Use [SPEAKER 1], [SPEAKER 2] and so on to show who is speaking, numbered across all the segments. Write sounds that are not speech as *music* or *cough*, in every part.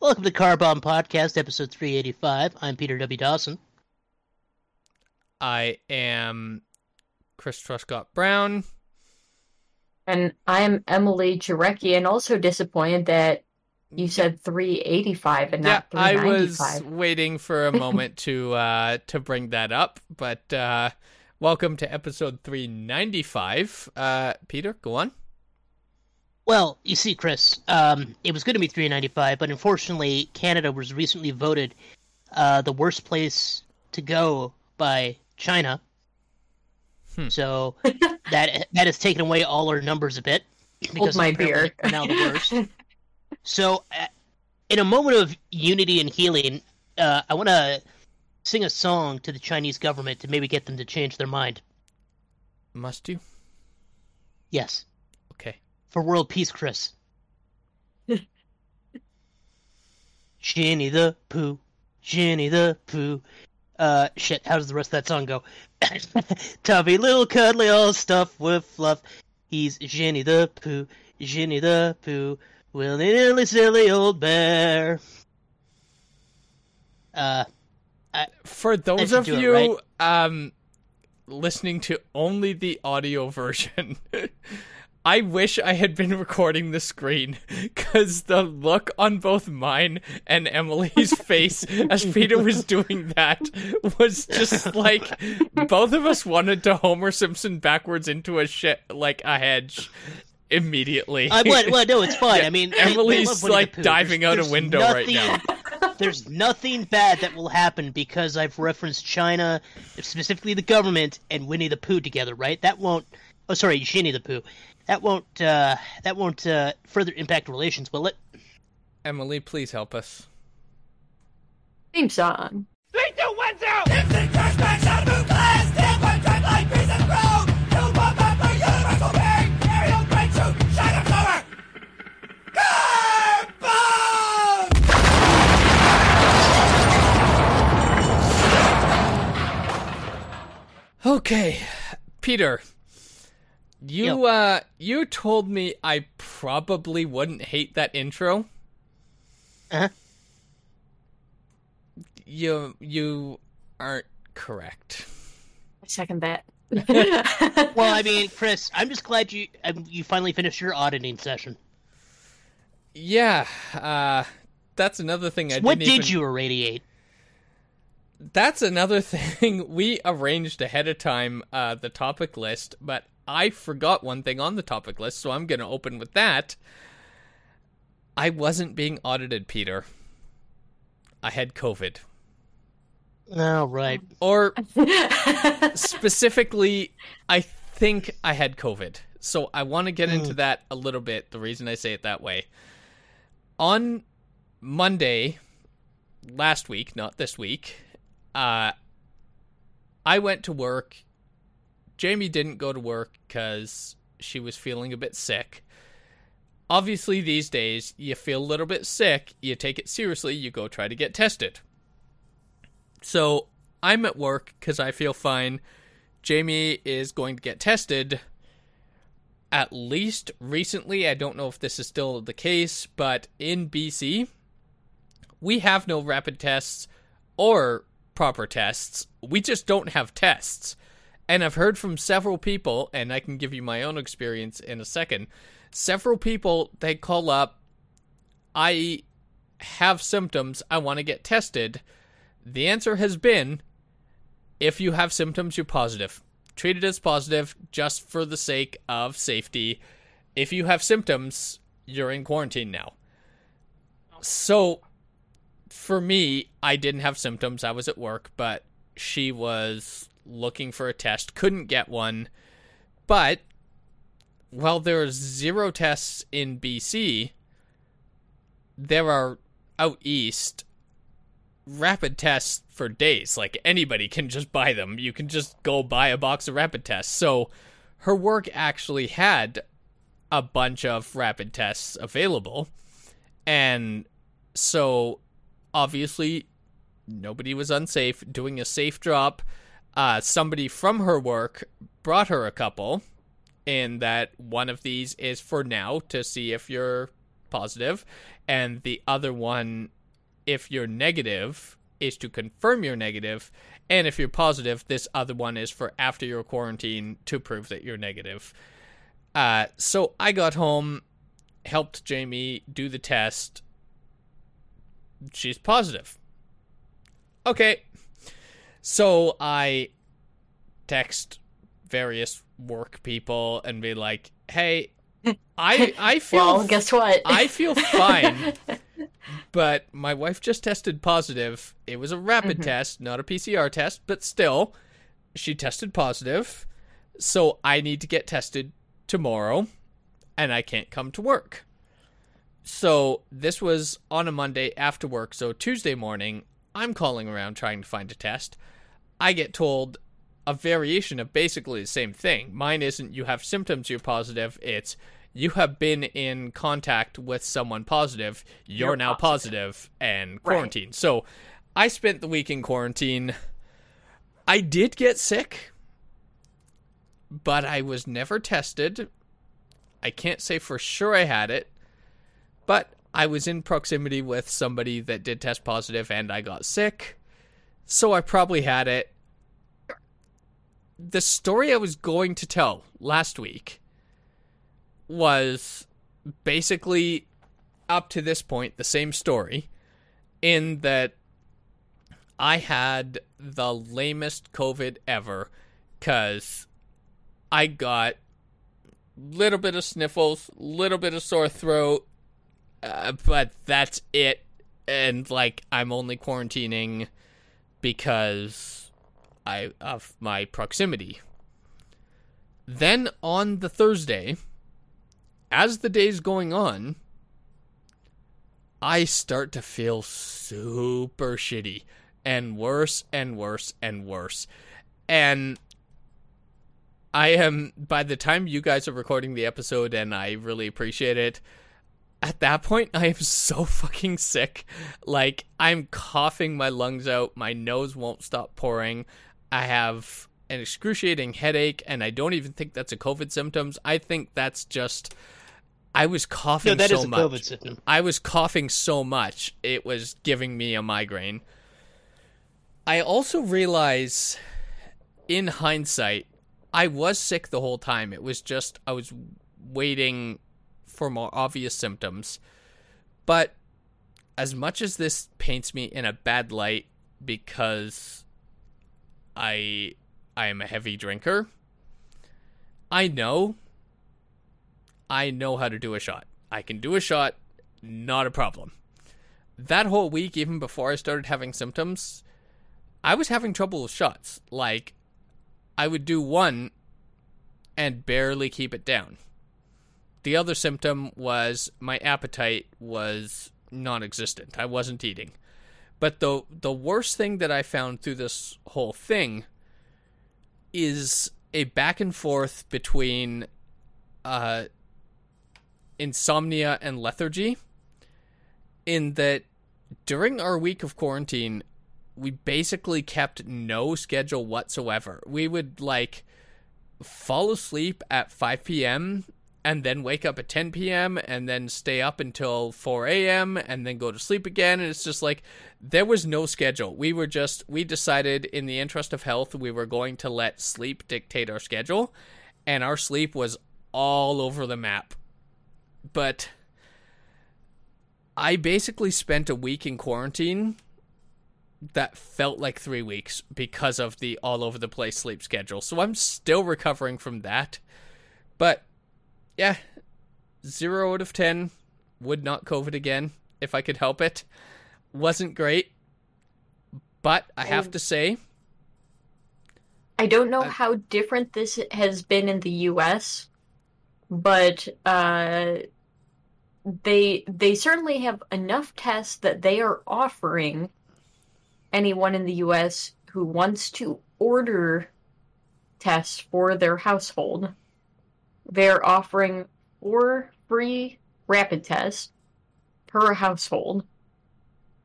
[SPEAKER 1] Welcome to Car Bomb Podcast, episode 385. I'm Peter W. Dawson.
[SPEAKER 2] I am Chris Truscott Brown.
[SPEAKER 3] And I'm Emily Jarecki, and also disappointed that you said 385 and
[SPEAKER 2] Yeah,
[SPEAKER 3] not
[SPEAKER 2] I was waiting for a moment *laughs* to uh, to bring that up, but uh, welcome to episode 395. Uh, Peter, go on.
[SPEAKER 1] Well, you see, Chris, um, it was going to be 395, but unfortunately, Canada was recently voted uh, the worst place to go by China.
[SPEAKER 2] Hmm.
[SPEAKER 1] So *laughs* that that has taken away all our numbers a bit.
[SPEAKER 3] Hold my beer.
[SPEAKER 1] now the worst. *laughs* So, uh, in a moment of unity and healing, uh, I want to sing a song to the Chinese government to maybe get them to change their mind.
[SPEAKER 2] Must you?
[SPEAKER 1] Yes. For world peace, Chris. *laughs* Ginny the Pooh, Ginny the Pooh. Uh, shit, how does the rest of that song go? *coughs* Tubby little cuddly all stuff with fluff. He's Ginny the Pooh, Ginny the Pooh, willy nilly silly old bear. Uh,
[SPEAKER 2] For those of you
[SPEAKER 1] right?
[SPEAKER 2] um, listening to only the audio *laughs* version, I wish I had been *laughs* recording the screen because the look on both mine and Emily's *laughs* face as Peter was doing that was just like both of us wanted to Homer Simpson backwards into a shit like a hedge immediately.
[SPEAKER 1] I, well, well, no, it's *laughs* fine.
[SPEAKER 2] Yeah,
[SPEAKER 1] I mean,
[SPEAKER 2] Emily's,
[SPEAKER 1] Winnie
[SPEAKER 2] like, diving
[SPEAKER 1] There's-
[SPEAKER 2] out a
[SPEAKER 1] there's
[SPEAKER 2] window right
[SPEAKER 1] now. There's nothing bad that will happen because I've referenced China, specifically the government, and Winnie the Pooh together, right? That won't. Oh, sorry, Shinny the Pooh. That won't. Uh, that won't uh, further impact relations, will it?
[SPEAKER 2] Emily, please help us.
[SPEAKER 3] Theme song.
[SPEAKER 4] Three, two, one, zero. Instant flashback, shot of glass. Stand by, drive like piece of ground. Two, one, back universal being. Aerial great shoot, shine of cover. Car bomb!
[SPEAKER 2] Okay, Peter. You uh you told me I probably wouldn't hate that intro.
[SPEAKER 1] Uh-huh.
[SPEAKER 2] You you aren't correct.
[SPEAKER 3] I second that. *laughs*
[SPEAKER 1] Well, I mean, Chris, I'm just glad you um, you finally finished your auditing session.
[SPEAKER 2] Yeah, uh that's another thing I
[SPEAKER 1] what
[SPEAKER 2] didn't
[SPEAKER 1] did
[SPEAKER 2] even-
[SPEAKER 1] you irradiate?
[SPEAKER 2] That's another *laughs* thing we arranged ahead of time uh the topic list, but I forgot one thing on the topic list, so I'm going to open with that. I wasn't being audited, Peter. I had COVID.
[SPEAKER 1] Oh, right.
[SPEAKER 2] Or *laughs* specifically, I think I had COVID. So I want to get into that a little bit. The reason I say it that way. On Monday last week, not this week, uh, I went to work. Jamie didn't go to work because she was feeling a bit sick. Obviously, these days, you feel a little bit sick, you take it seriously, you go try to get tested. So I'm at work because I feel fine. Jamie is going to get tested. At least recently, I don't know if this is still the case, but in BC, we have no rapid tests or proper tests. We just don't have tests. And I've heard from several people, and I can give you my own experience in a second. Several people, they call up, I have symptoms, I want to get tested. The answer has been if you have symptoms, you're positive. Treat it as positive just for the sake of safety. If you have symptoms, you're in quarantine now. So, for me, I didn't have symptoms. I was at work, but she was looking for a test, couldn't get one. But, while there are zero tests in BC, there are out east rapid tests for days. Like anybody can just buy them. You can just go buy a box of rapid tests. So her work actually had a bunch of rapid tests available. And so obviously nobody was unsafe doing a safe drop. Uh, somebody from her work brought her a couple, and that one of these is for now to see if you're positive, and the other one, if you're negative, is to confirm you're negative, and if you're positive, this other one is for after your quarantine to prove that you're negative. Uh, so I got home, helped Jamie do the test. She's positive. Okay. So I text various work people and be like, "Hey, I I *laughs* feel
[SPEAKER 3] well, guess what? *laughs*
[SPEAKER 2] I feel fine, *laughs* but my wife just tested positive. It was a rapid
[SPEAKER 3] Mhm.
[SPEAKER 2] test, not a PCR test, but still, she tested positive. So I need to get tested tomorrow, and I can't come to work. So this was on a Monday after work. So Tuesday morning, I'm calling around trying to find a test. I get told a variation of basically the same thing. Mine isn't you have symptoms, you're positive. It's you have been in contact with someone positive, you're,
[SPEAKER 3] You're
[SPEAKER 2] now
[SPEAKER 3] positive.
[SPEAKER 2] positive and quarantined. So I spent the week in quarantine. I did get sick, but I was never tested. I can't say for sure I had it, but I was in proximity with somebody that did test positive and I got sick. So I probably had it. The story I was going to tell last week was basically up to this point the same story in that I had the lamest COVID ever cuz I got little bit of sniffles, little bit of sore throat, uh, but that's it. And like I'm only quarantining because I of my proximity. Then on the Thursday, as the day's going on, I start to feel super shitty and worse and worse and worse. And I am by the time you guys are recording the episode and I really appreciate it. At that point I am so fucking sick. Like I'm coughing my lungs out, my nose won't stop pouring. I have an excruciating headache and I don't even think that's a COVID symptoms. I think that's just I was coughing
[SPEAKER 1] No, that is
[SPEAKER 2] so
[SPEAKER 1] a
[SPEAKER 2] much.
[SPEAKER 1] COVID symptom.
[SPEAKER 2] I was coughing so much, it was giving me a migraine. I also realize, in hindsight, I was sick the whole time. It was just, I was waiting for more obvious symptoms. But as much as this paints me in a bad light because I I am a heavy drinker, I know I know how to do a shot. I can do a shot, not a problem. That whole week, even before I started having symptoms, I was having trouble with shots. Like, I would do one and barely keep it down. The other symptom was my appetite was non existent. I wasn't eating. But the the worst thing that I found through this whole thing is a back and forth between uh insomnia and lethargy in that during our week of quarantine we basically kept no schedule whatsoever we would like fall asleep at 5 p.m and then wake up at 10 p.m and then stay up until 4 a.m and then go to sleep again and it's just like there was no schedule we were just we decided in the interest of health we were going to let sleep dictate our schedule and our sleep was all over the map but I basically spent a week in quarantine that felt like three weeks because of the all over the place sleep schedule. So I'm still recovering from that. But yeah, zero out of 10. Would not COVID again if I could help it. Wasn't great. But I have to say,
[SPEAKER 3] I don't know how different this has been in the U.S., but uh, they they certainly have enough tests that they are offering anyone in the U.S. who wants to order tests for their household. They're offering four free rapid tests per household.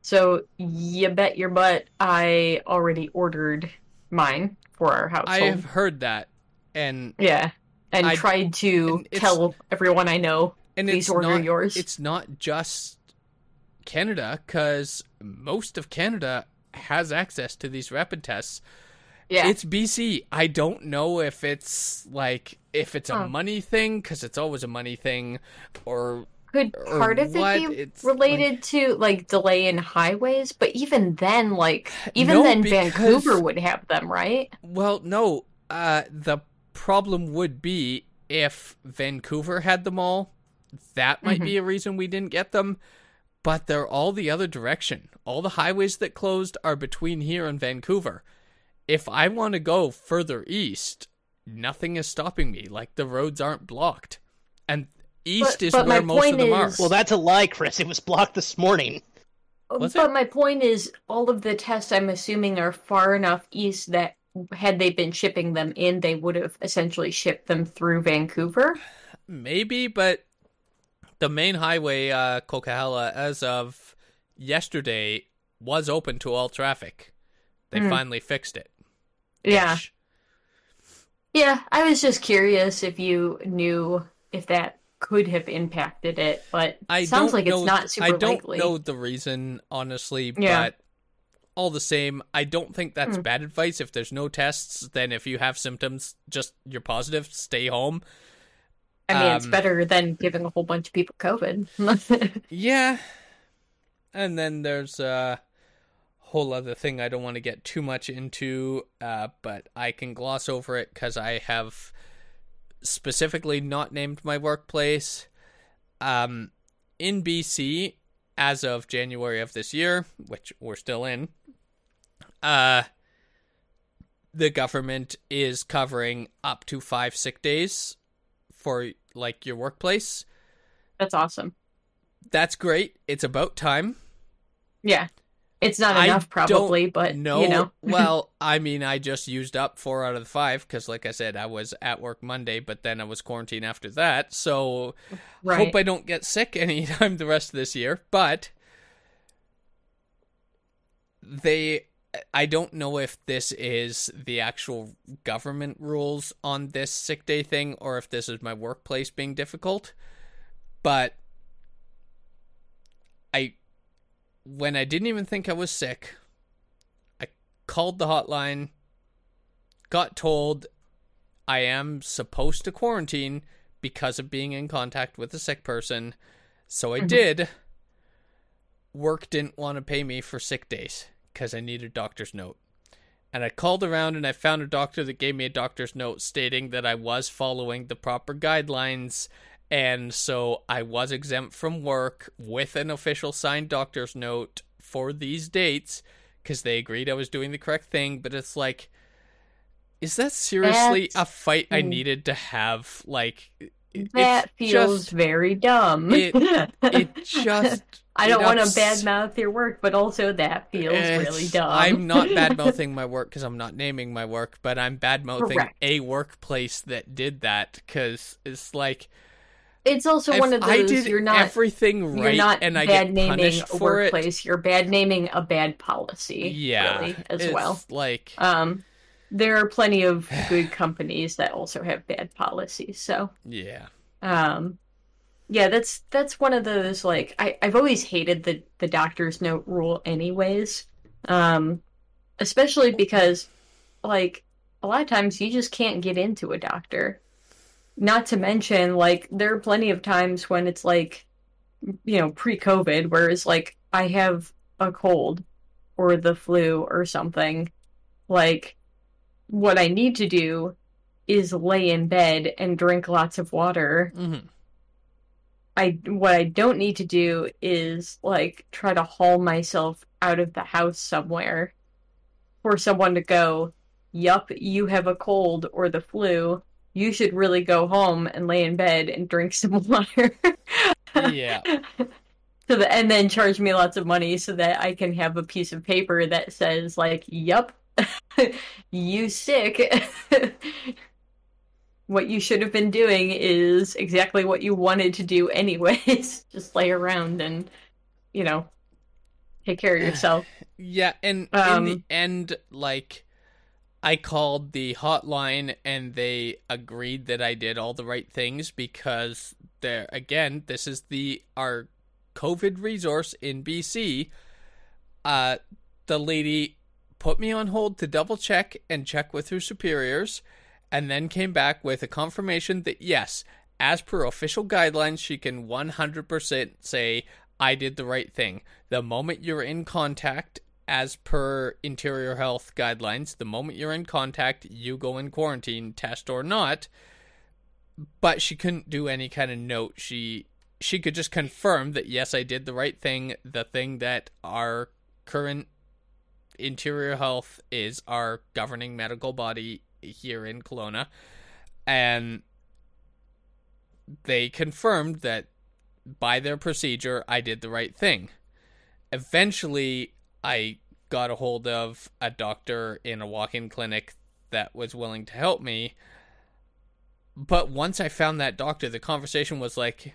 [SPEAKER 3] So you bet your butt I already ordered mine for our household.
[SPEAKER 2] I have heard that. And
[SPEAKER 3] Yeah, and
[SPEAKER 2] I-
[SPEAKER 3] tried to
[SPEAKER 2] and
[SPEAKER 3] tell everyone I know.
[SPEAKER 2] and
[SPEAKER 3] Please order
[SPEAKER 2] not,
[SPEAKER 3] yours.
[SPEAKER 2] It's not just Canada, because most of Canada has access to these rapid tests.
[SPEAKER 3] Yeah.
[SPEAKER 2] It's BC. I don't know if it's like if it's a
[SPEAKER 3] Huh.
[SPEAKER 2] money thing because it's always a money thing, or
[SPEAKER 3] Could part of
[SPEAKER 2] what,
[SPEAKER 3] it be
[SPEAKER 2] it's
[SPEAKER 3] related to like delay in highways? But even then, like *sighs* even
[SPEAKER 2] No,
[SPEAKER 3] then,
[SPEAKER 2] because-
[SPEAKER 3] Vancouver would have them, right?
[SPEAKER 2] well, no. Uh, the problem would be if Vancouver had them all. That might be a reason we didn't get them. But they're all the other direction. All the highways that closed are between here and Vancouver. If I want to go further east, nothing is stopping me. Like the roads aren't blocked. And east
[SPEAKER 3] But-
[SPEAKER 2] is
[SPEAKER 3] but
[SPEAKER 2] where most of
[SPEAKER 3] point
[SPEAKER 2] them are.
[SPEAKER 1] Well, that's a lie, Chris. It was blocked this morning.
[SPEAKER 2] Was
[SPEAKER 3] but
[SPEAKER 2] it?
[SPEAKER 3] my point is, all of the tests I'm assuming are far enough east that had they been shipping them in, they would have essentially shipped them through Vancouver.
[SPEAKER 2] Maybe, but the main highway, uh, Coquihalla, as of yesterday, was open to all traffic. They
[SPEAKER 3] Hmm.
[SPEAKER 2] finally fixed it.
[SPEAKER 3] Yeah, yeah. I was just curious if you knew if that could have impacted it, but
[SPEAKER 2] I
[SPEAKER 3] it sounds like
[SPEAKER 2] know,
[SPEAKER 3] it's not super
[SPEAKER 2] I don't
[SPEAKER 3] likely.
[SPEAKER 2] know the reason, honestly,
[SPEAKER 3] Yeah.
[SPEAKER 2] but all the same, I don't think that's
[SPEAKER 3] Hmm.
[SPEAKER 2] bad advice. If there's no tests, then if you have symptoms, just you're positive, stay home.
[SPEAKER 3] I mean, it's
[SPEAKER 2] um,
[SPEAKER 3] better than giving a whole bunch of people COVID. *laughs*
[SPEAKER 2] Yeah. And then there's a whole other thing I don't want to get too much into, uh, but I can gloss over it because I have specifically not named my workplace. Um, in BC, as of January of this year, which we're still in, uh, the government is covering up to five sick days for like your workplace.
[SPEAKER 3] That's awesome.
[SPEAKER 2] That's great. It's about time.
[SPEAKER 3] Yeah, it's not
[SPEAKER 2] I
[SPEAKER 3] enough, probably, but
[SPEAKER 2] know.
[SPEAKER 3] you know, *laughs* *laughs*
[SPEAKER 2] well, I mean, I just used up four out of the five because, like I said, I was at work Monday, but then I was quarantined after that. So
[SPEAKER 3] right?
[SPEAKER 2] hope I don't get sick *laughs* anytime the rest of this year. But they, I don't know if this is the actual government rules on this sick day thing or if this is my workplace being difficult. But I, when I didn't even think I was sick, I called the hotline, got told I am supposed to quarantine because of being in contact with a sick person. So I
[SPEAKER 3] Mhm.
[SPEAKER 2] did. Work didn't want to pay me for sick days because I needed a doctor's note. And I called around and I found a doctor that gave me a doctor's note stating that I was following the proper guidelines. And so I was exempt from work with an official signed doctor's note for these dates because they agreed I was doing the correct thing. But it's like, is that seriously
[SPEAKER 3] That's-
[SPEAKER 2] a fight I
[SPEAKER 3] mm.
[SPEAKER 2] needed to have? Like,
[SPEAKER 3] that
[SPEAKER 2] it's
[SPEAKER 3] feels
[SPEAKER 2] just,
[SPEAKER 3] very dumb.
[SPEAKER 2] it- it *laughs* just.
[SPEAKER 3] I don't want to badmouth your work, but also that feels really dumb.
[SPEAKER 2] I'm not *laughs* badmouthing my work because I'm not naming my work, but I'm badmouthing
[SPEAKER 3] Correct.
[SPEAKER 2] a workplace that did that because it's like
[SPEAKER 3] It's also
[SPEAKER 2] if
[SPEAKER 3] one of those you're not
[SPEAKER 2] everything
[SPEAKER 3] you're not
[SPEAKER 2] and I
[SPEAKER 3] bad
[SPEAKER 2] get
[SPEAKER 3] naming
[SPEAKER 2] punished
[SPEAKER 3] a
[SPEAKER 2] for it.
[SPEAKER 3] You're bad naming a bad policy.
[SPEAKER 2] Yeah,
[SPEAKER 3] really, as
[SPEAKER 2] it's
[SPEAKER 3] well.
[SPEAKER 2] Like
[SPEAKER 3] Um, there are plenty of good companies that also have bad policies. So,
[SPEAKER 2] yeah,
[SPEAKER 3] um, yeah, that's that's one of those like I I've always hated the the doctor's note rule, anyways. Um, especially because like a lot of times you just can't get into a doctor. Not to mention, like there are plenty of times when it's like, you know, pre-COVID, where it's like I have a cold or the flu or something. Like, what I need to do is lay in bed and drink lots of water.
[SPEAKER 2] hmm
[SPEAKER 3] I what I don't need to do is like try to haul myself out of the house somewhere for someone to go, "Yup, you have a cold or the flu. You should really go home and lay in bed and drink *laughs* some water."
[SPEAKER 2] yeah, *laughs*
[SPEAKER 3] so that and then charge me lots of money so that I can have a piece of paper that says like, "Yup, *laughs* you sick." what you should have been doing is exactly what you wanted to do anyways. Just lay around and, you know, take care of *sighs* yourself.
[SPEAKER 2] yeah. And in
[SPEAKER 3] Um,
[SPEAKER 2] the end, like I called the hotline and they agreed that I did all the right things because there again, this is the our COVID resource in BC. Uh, the lady put me on hold to double check and check with her superiors, and then came back with a confirmation that yes, as per official guidelines, she can 100% say, I did the right thing. The moment you're in contact, as per interior health guidelines, the moment you're in contact, you go in quarantine, test or not. But she couldn't do any kind of note. She she could just confirm that yes, I did the right thing, the thing that our current interior health is our governing medical body here in Kelowna. And they confirmed that by their procedure, I did the right thing. Eventually, I got a hold of a doctor in a walk in clinic that was willing to help me. But once I found that doctor, the conversation was like,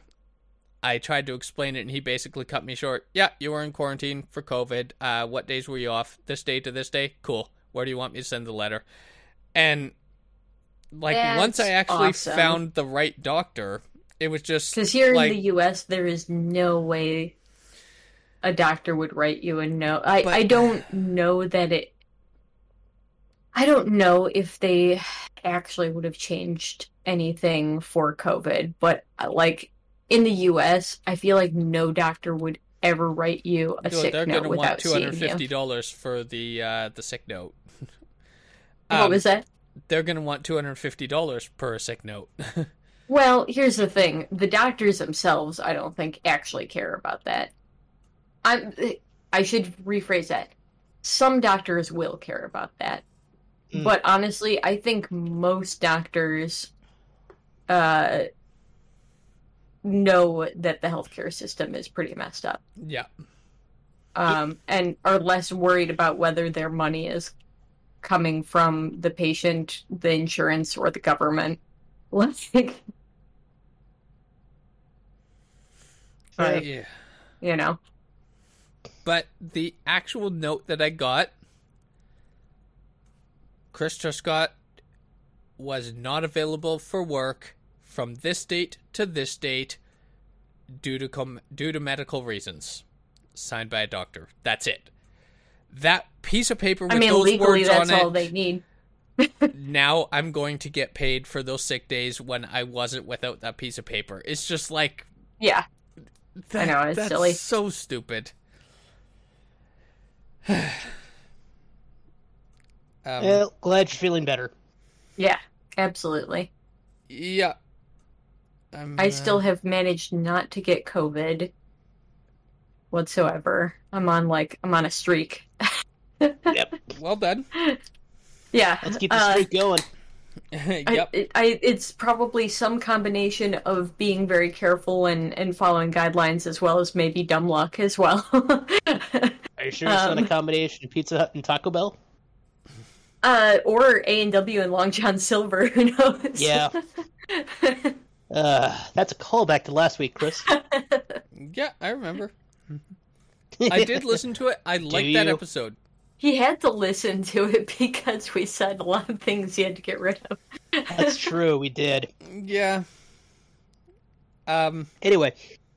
[SPEAKER 2] I tried to explain it, and he basically cut me short. Yeah, you were in quarantine for COVID. Uh, what days were you off? This day to this day? Cool. Where do you want me to send the letter? And like once I actually
[SPEAKER 3] awesome.
[SPEAKER 2] found the right doctor, it was just
[SPEAKER 3] Because here
[SPEAKER 2] like,
[SPEAKER 3] in the U.S., there is no way a doctor would write you a note. I,
[SPEAKER 2] But-
[SPEAKER 3] I *sighs* don't know that it. I don't know if they actually would have changed anything for COVID, but uh, like in the U.S., I feel like no doctor would ever write you a
[SPEAKER 2] No,
[SPEAKER 3] sick
[SPEAKER 2] they're
[SPEAKER 3] note
[SPEAKER 2] gonna want two hundred fifty dollars for the uh, the sick note. *laughs*
[SPEAKER 3] what
[SPEAKER 2] Um,
[SPEAKER 3] was that?
[SPEAKER 2] They're gonna want two hundred fifty dollars per sick note. *laughs*
[SPEAKER 3] Well, here's the thing: the doctors themselves, I don't think, actually care about that. I I should rephrase that. Some doctors will care about that,
[SPEAKER 1] Mm.
[SPEAKER 3] but honestly, I think most doctors uh, know that the healthcare system is pretty messed up,
[SPEAKER 2] yeah,
[SPEAKER 3] um, and are less worried about whether their money is coming from the patient, the insurance, or the government. *laughs* Like, Like,
[SPEAKER 2] yeah.
[SPEAKER 3] you know.
[SPEAKER 2] But the actual note that I got, Chris Truscott was not available for work from this date to this date due to com- due to medical reasons. Signed by a doctor. That's it. That piece of paper with
[SPEAKER 3] I mean,
[SPEAKER 2] those
[SPEAKER 3] legally,
[SPEAKER 2] words
[SPEAKER 3] that's
[SPEAKER 2] on
[SPEAKER 3] all
[SPEAKER 2] it.
[SPEAKER 3] they need. *laughs*
[SPEAKER 2] now I'm going to get paid for those sick days when I wasn't without that piece of paper. It's just like
[SPEAKER 3] Yeah.
[SPEAKER 2] that,
[SPEAKER 3] know, it's
[SPEAKER 2] that's
[SPEAKER 3] silly.
[SPEAKER 2] so stupid. *sighs* um,
[SPEAKER 1] Well, glad you're feeling better.
[SPEAKER 3] Yeah, absolutely.
[SPEAKER 2] yeah. I'm,
[SPEAKER 3] I
[SPEAKER 2] uh,
[SPEAKER 3] still have managed not to get COVID whatsoever. I'm on like I'm on a streak. *laughs*
[SPEAKER 1] Yep.
[SPEAKER 2] well done.
[SPEAKER 3] Yeah.
[SPEAKER 1] Let's keep the
[SPEAKER 3] uh,
[SPEAKER 1] streak going. *laughs*
[SPEAKER 3] I,
[SPEAKER 2] yep.
[SPEAKER 3] it, I, it's probably some combination of being very careful and, and following guidelines as well as maybe dumb luck as well. *laughs*
[SPEAKER 1] Are you sure it's not a
[SPEAKER 3] um,
[SPEAKER 1] combination of Pizza Hut and Taco Bell?
[SPEAKER 3] uh, or A and W and Long John Silver. *laughs* Who knows?
[SPEAKER 1] Yeah. Uh, that's a callback to last week, Chris.
[SPEAKER 2] Yeah, I remember. I did listen to it. I liked that episode.
[SPEAKER 3] He had to listen to it *laughs* because we said a lot of things he had to get rid of.
[SPEAKER 1] That's *laughs* true. We did.
[SPEAKER 2] Yeah. Um.
[SPEAKER 1] Anyway,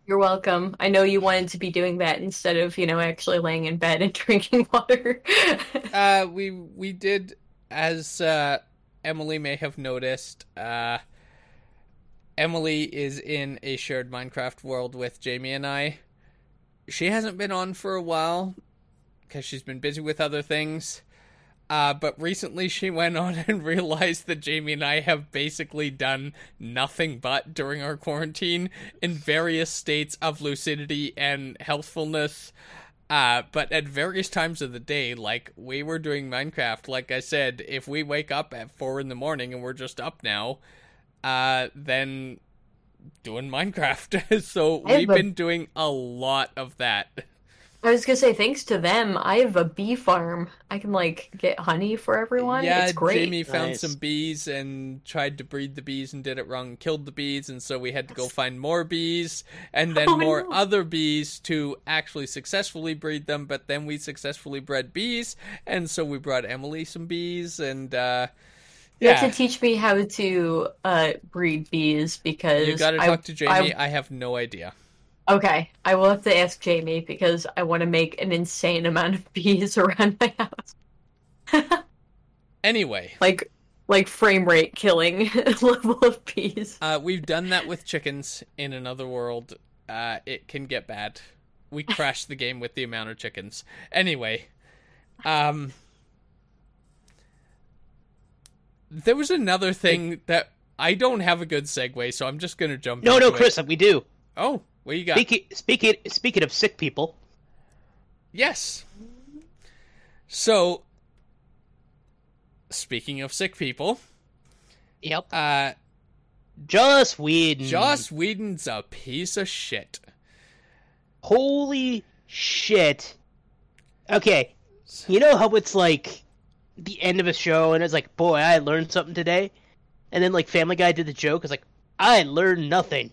[SPEAKER 3] You're welcome. I know you wanted to be doing that instead of, you know, actually laying in bed *laughs* and drinking water.
[SPEAKER 2] Uh. We we did as uh, Emily may have noticed. Uh. Emily is in a shared Minecraft world with Jamie and I. She hasn't been on for a while because she's been busy with other things. Uh, but recently she went on *laughs* and realized that Jamie and I have basically done nothing but during our quarantine in various states of lucidity and healthfulness. Uh, but at various times of the day, like we were doing Minecraft, like I said, if we wake up at four in the morning and we're just up now, uh, then doing Minecraft. *laughs* so we've been doing a lot of that.
[SPEAKER 3] I was gonna say, thanks to them, I have a bee farm. I can like get honey for everyone.
[SPEAKER 2] Yeah,
[SPEAKER 3] it's great.
[SPEAKER 2] Jamie found
[SPEAKER 1] Nice.
[SPEAKER 2] some bees and tried to breed the bees and did it wrong, and killed the bees, and so we had to go find more bees and *laughs* then
[SPEAKER 3] Oh,
[SPEAKER 2] more
[SPEAKER 3] no.
[SPEAKER 2] other bees to actually successfully breed them. But then we successfully bred bees, and so we brought Emily some bees, and uh,
[SPEAKER 3] You have to teach me how to uh, breed bees because
[SPEAKER 2] You gotta
[SPEAKER 3] I-
[SPEAKER 2] talk to Jamie.
[SPEAKER 3] I-
[SPEAKER 2] I have no idea.
[SPEAKER 3] Okay, I will have to ask Jamie because I want to make an insane amount of bees *laughs* around my house,
[SPEAKER 2] Anyway,
[SPEAKER 3] like like frame rate killing *laughs* level of bees.
[SPEAKER 2] uh, we've done that with chickens in another world. Uh, it can get bad. We *laughs* crashed the game with the amount of chickens. Anyway, um, there was another thing that I don't have a good segue, so I'm just gonna jump.
[SPEAKER 1] No, no,
[SPEAKER 2] into it.
[SPEAKER 1] Chris, we do.
[SPEAKER 2] Oh, what you got?
[SPEAKER 1] Speaking, speaking, speaking of sick people,
[SPEAKER 2] Yes. So, speaking of sick people,
[SPEAKER 1] yep,
[SPEAKER 2] uh,
[SPEAKER 1] Joss Whedon.
[SPEAKER 2] Joss Whedon's a piece of shit.
[SPEAKER 1] Holy shit. Okay, you know how it's like the end of a show and it's like, boy, I learned something today? And then like Family Guy did the joke, it's like, I learned nothing.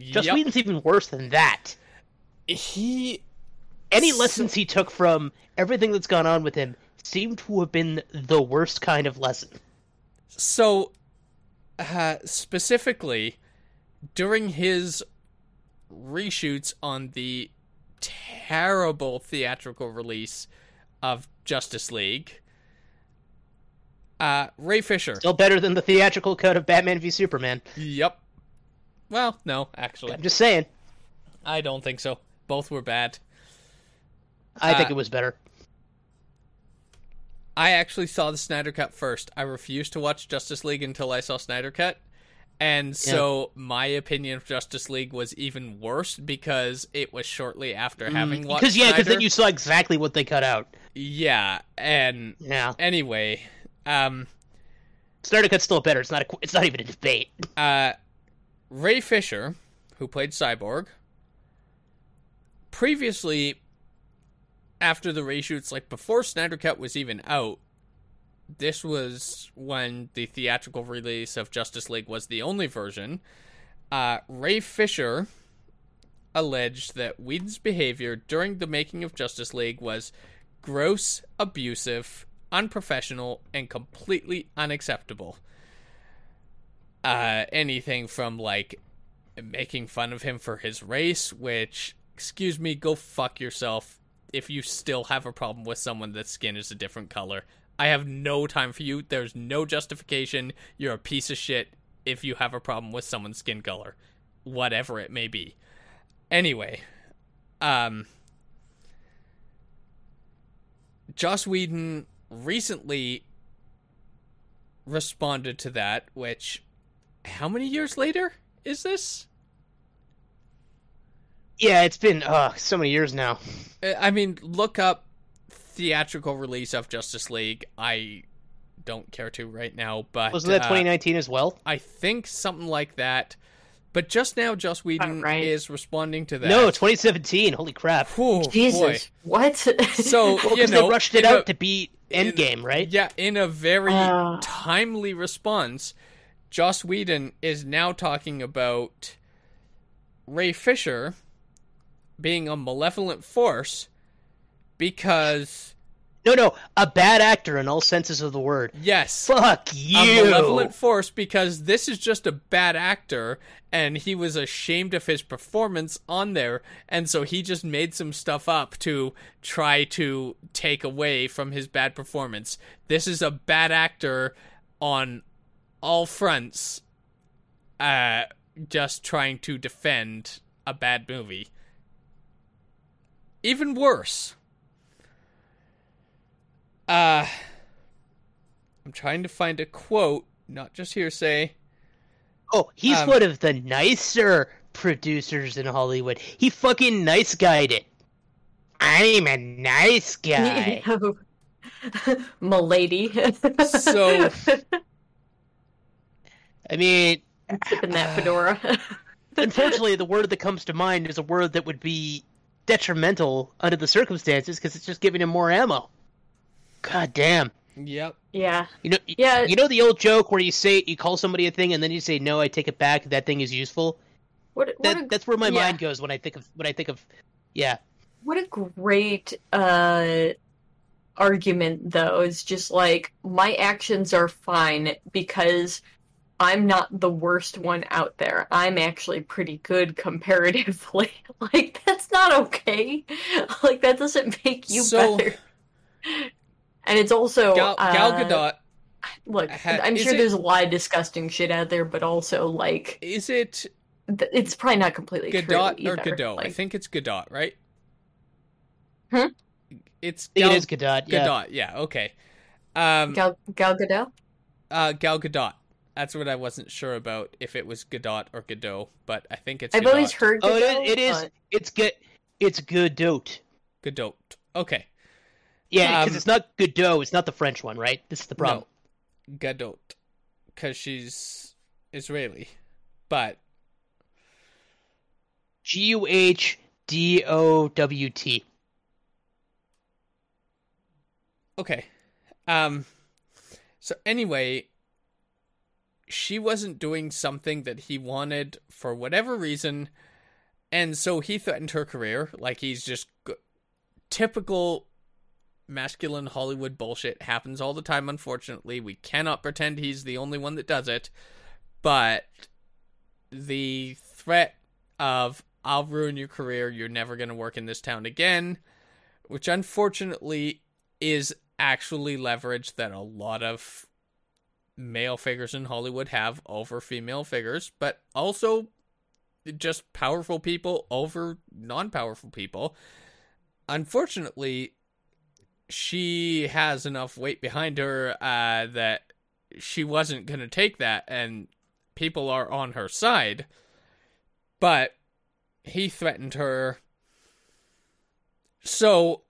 [SPEAKER 1] Joss
[SPEAKER 2] Yep.
[SPEAKER 1] Whedon's even worse than that.
[SPEAKER 2] He
[SPEAKER 1] Any lessons he took from everything that's gone on with him seem to have been the worst kind of lesson.
[SPEAKER 2] so uh, specifically during his reshoots on the terrible theatrical release of Justice League, uh, Ray Fisher.
[SPEAKER 1] Still better than the theatrical cut of Batman v Superman.
[SPEAKER 2] Yep. Well, no, actually,
[SPEAKER 1] I'm just saying.
[SPEAKER 2] I don't think so. Both were bad.
[SPEAKER 1] I think
[SPEAKER 2] Uh,
[SPEAKER 1] it was better.
[SPEAKER 2] I actually saw the Snyder Cut first. I refused to watch Justice League until I saw Snyder Cut. And so my opinion of Justice League was even worse because it was shortly after having watched
[SPEAKER 1] Because Mm, yeah, because then you saw exactly what they cut out.
[SPEAKER 2] Yeah, and
[SPEAKER 1] Yeah,
[SPEAKER 2] anyway, um
[SPEAKER 1] Snyder Cut's still better. It's not a. It's not even a debate.
[SPEAKER 2] uh Ray Fisher, who played Cyborg, previously after the reshoots, like before Snyder Cut was even out, this was when the theatrical release of Justice League was the only version. Uh, Ray Fisher alleged that Whedon's behavior during the making of Justice League was gross, abusive, unprofessional, and completely unacceptable. Uh, anything from like making fun of him for his race, which, excuse me, go fuck yourself if you still have a problem with someone that's skin is a different color. I have no time for you. There's no justification. You're a piece of shit if you have a problem with someone's skin color, whatever it may be. Anyway, um, Joss Whedon recently responded to that, which, how many years later is this?
[SPEAKER 1] Yeah, it's been uh, so many years now.
[SPEAKER 2] Uh, I mean, look up theatrical release of Justice League. I don't care to right now, but
[SPEAKER 1] Wasn't that
[SPEAKER 2] uh,
[SPEAKER 1] 2019 as well?
[SPEAKER 2] I think something like that. But just now, Joss Whedon
[SPEAKER 3] right.
[SPEAKER 2] is responding to that.
[SPEAKER 1] No, 2017. Holy crap!
[SPEAKER 2] Whew,
[SPEAKER 3] Jesus,
[SPEAKER 2] boy.
[SPEAKER 3] what? *laughs*
[SPEAKER 2] So
[SPEAKER 1] Well,
[SPEAKER 2] you
[SPEAKER 1] because
[SPEAKER 2] know,
[SPEAKER 1] they rushed it
[SPEAKER 2] in a-
[SPEAKER 1] out to beat Endgame, right?
[SPEAKER 2] Yeah, in a very
[SPEAKER 3] Ah.
[SPEAKER 2] timely response, Joss Whedon is now talking about Ray Fisher being a malevolent force because
[SPEAKER 1] No, no, a bad actor in all senses of the word.
[SPEAKER 2] yes,
[SPEAKER 1] Fuck
[SPEAKER 2] a
[SPEAKER 1] you.
[SPEAKER 2] malevolent force because this is just a bad actor and he was ashamed of his performance on there and so he just made some stuff up to try to take away from his bad performance. This is a bad actor on all fronts uh just trying to defend a bad movie. Even worse. Uh I'm trying to find a quote, not just hearsay.
[SPEAKER 1] Oh, he's
[SPEAKER 2] Um,
[SPEAKER 1] one of the nicer producers in Hollywood. He fucking nice guyed it. I'm a nice *laughs* guy.
[SPEAKER 3] Milady.
[SPEAKER 2] So- *laughs*
[SPEAKER 1] I mean,
[SPEAKER 3] Tipping that fedora. *laughs*
[SPEAKER 1] unfortunately, the word that comes to mind is a word that would be detrimental under the circumstances because it's just giving him more ammo. God damn.
[SPEAKER 2] Yep.
[SPEAKER 3] yeah.
[SPEAKER 1] You know,
[SPEAKER 3] Yeah.
[SPEAKER 1] You know the old joke where you say you call somebody a thing and then you say no, I take it back. That thing is useful.
[SPEAKER 3] What, what,
[SPEAKER 1] That,
[SPEAKER 3] a,
[SPEAKER 1] that's where my
[SPEAKER 3] yeah.
[SPEAKER 1] mind goes when I think of when I think of, yeah.
[SPEAKER 3] what a great uh argument though is just like my actions are fine because I'm not the worst one out there. I'm actually pretty good comparatively. *laughs* like that's not okay. *laughs* Like that doesn't make you
[SPEAKER 2] So-
[SPEAKER 3] better. And it's also
[SPEAKER 2] Gal, Gal
[SPEAKER 3] uh,
[SPEAKER 2] Gadot,
[SPEAKER 3] Look,
[SPEAKER 2] ha-
[SPEAKER 3] I'm sure
[SPEAKER 2] it-
[SPEAKER 3] there's a lot of disgusting shit out there, but also like
[SPEAKER 2] is it
[SPEAKER 3] th- it's probably not completely
[SPEAKER 2] Gadot
[SPEAKER 3] true
[SPEAKER 2] or
[SPEAKER 3] either.
[SPEAKER 2] Godot? I think it's Gadot, right?
[SPEAKER 3] Hmm?
[SPEAKER 2] It's Gal
[SPEAKER 1] it is Gadot. Yeah.
[SPEAKER 2] Gadot. Yeah, okay. Um,
[SPEAKER 3] Gal Gal Gadot.
[SPEAKER 2] uh, Gal Gadot. That's what I wasn't sure about if it was Gadot or Godot, but I think it's
[SPEAKER 3] I've
[SPEAKER 2] Gadot.
[SPEAKER 3] always heard.
[SPEAKER 1] Oh, it, it is.
[SPEAKER 3] but-
[SPEAKER 1] It's good. It's Godot.
[SPEAKER 2] Godot. Okay.
[SPEAKER 1] Yeah, because
[SPEAKER 2] Um,
[SPEAKER 1] it's not Godot. It's not the French one, right? This is the problem.
[SPEAKER 2] No, Gadot, because she's Israeli, but
[SPEAKER 1] G U H D O W T.
[SPEAKER 2] okay. Um. So anyway, she wasn't doing something that he wanted for whatever reason, and so he threatened her career. Like he's just g- typical masculine Hollywood bullshit happens all the time. Unfortunately, we cannot pretend he's the only one that does it, but the threat of "I'll ruin your career. You're never going to work in this town again," which unfortunately is actually leverage that a lot of male figures in Hollywood have over female figures, but also just powerful people over non powerful people. Unfortunately, she has enough weight behind her uh, that she wasn't going to take that, and people are on her side. But he threatened her. So,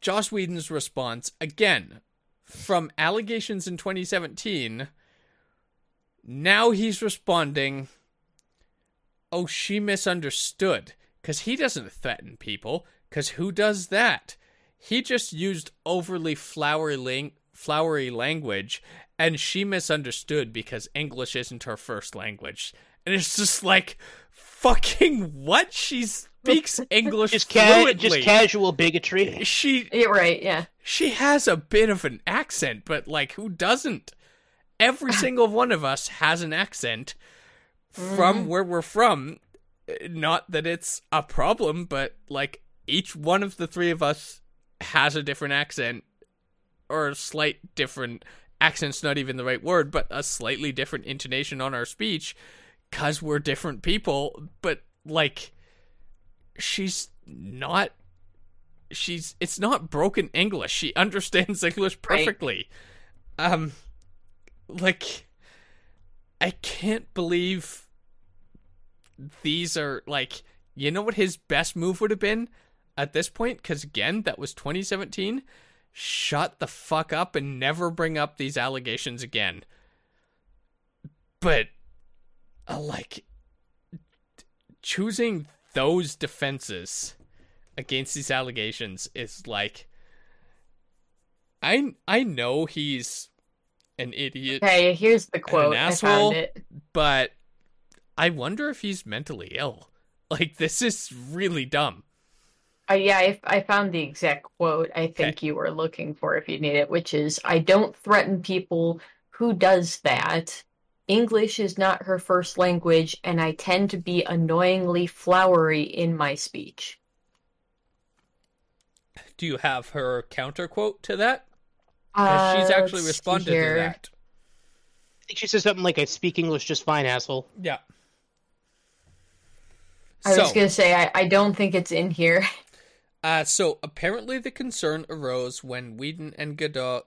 [SPEAKER 2] Joss Whedon's response, again, from allegations in 2017, now he's responding, oh, she misunderstood. Because he doesn't threaten people, because who does that? He just used overly flowery, flowery language, and she misunderstood because English isn't her first language. And it's just like, fucking what? She speaks *laughs* English
[SPEAKER 1] Just, ca-
[SPEAKER 2] fluently.
[SPEAKER 1] just casual bigotry.
[SPEAKER 2] She
[SPEAKER 3] Yeah, right. Yeah.
[SPEAKER 2] she has a bit of an accent, but like who doesn't? Every *laughs* single one of us has an accent from mm-hmm. where we're from. Not that it's a problem, but like each one of the three of us has a different accent or a slight different accent's not even the right word, but a slightly different intonation on our speech cuz we're different people, but like she's not she's it's not broken English. She understands *laughs* English
[SPEAKER 3] Right.
[SPEAKER 2] perfectly. Um like I can't believe these are like you know what his best move would have been at this point cuz again that was 2017 shut the fuck up and never bring up these allegations again. But uh, like choosing those defenses against these allegations is like I I know he's an idiot,
[SPEAKER 3] Okay, here's the quote. I
[SPEAKER 2] asshole?
[SPEAKER 3] found it.
[SPEAKER 2] but I wonder if he's mentally ill. *laughs* Like this is really dumb.
[SPEAKER 3] Uh, yeah, I, I found the exact quote I think you were looking for if you need it, which is I don't threaten people. Who does that? English is not her first language, and I tend to be annoyingly flowery in my speech.
[SPEAKER 2] Do you have her counter quote to that? Because she's
[SPEAKER 3] Uh,
[SPEAKER 2] actually responded to that.
[SPEAKER 1] I think she says something like, "I speak English just fine, asshole."
[SPEAKER 2] Yeah.
[SPEAKER 3] I
[SPEAKER 2] so,
[SPEAKER 3] was gonna say I, I don't think it's in here. *laughs*
[SPEAKER 2] Uh, so apparently the concern arose when Whedon and Godot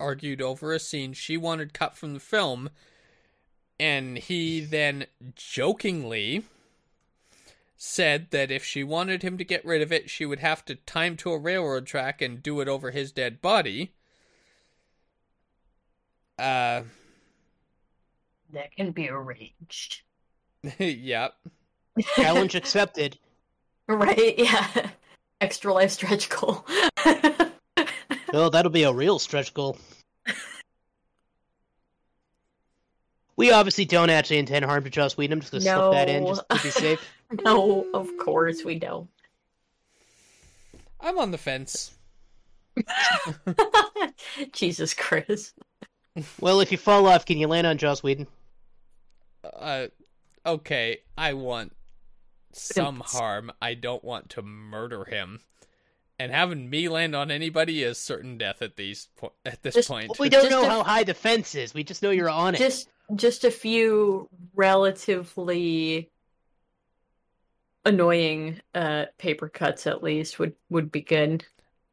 [SPEAKER 2] argued over a scene she wanted cut from the film, and he then jokingly said that if she wanted him to get rid of it, she would have to time to a railroad track and do it over his dead body. Uh,
[SPEAKER 3] That can be arranged. *laughs*
[SPEAKER 2] yep.
[SPEAKER 1] Challenge accepted. *laughs*
[SPEAKER 3] Right, yeah. Extra life stretch goal. *laughs*
[SPEAKER 1] Oh, that'll be a real stretch goal. We obviously don't actually intend harm to Joss Whedon. I'm just gonna slip that in just to be safe. *laughs*
[SPEAKER 3] no, of course we don't.
[SPEAKER 2] I'm on the fence. *laughs*
[SPEAKER 3] Jesus, Chris.
[SPEAKER 1] Well, if you fall off, can you land on Joss Whedon?
[SPEAKER 2] Uh, okay, I want some harm. I don't want to murder him. And having me land on anybody is certain death at these po- at this
[SPEAKER 3] Just-
[SPEAKER 2] point.
[SPEAKER 1] We don't
[SPEAKER 3] Just
[SPEAKER 1] know
[SPEAKER 3] a-
[SPEAKER 1] how high the fence is. We just know you're on it.
[SPEAKER 3] Just just a few relatively annoying uh paper cuts at least would would be good.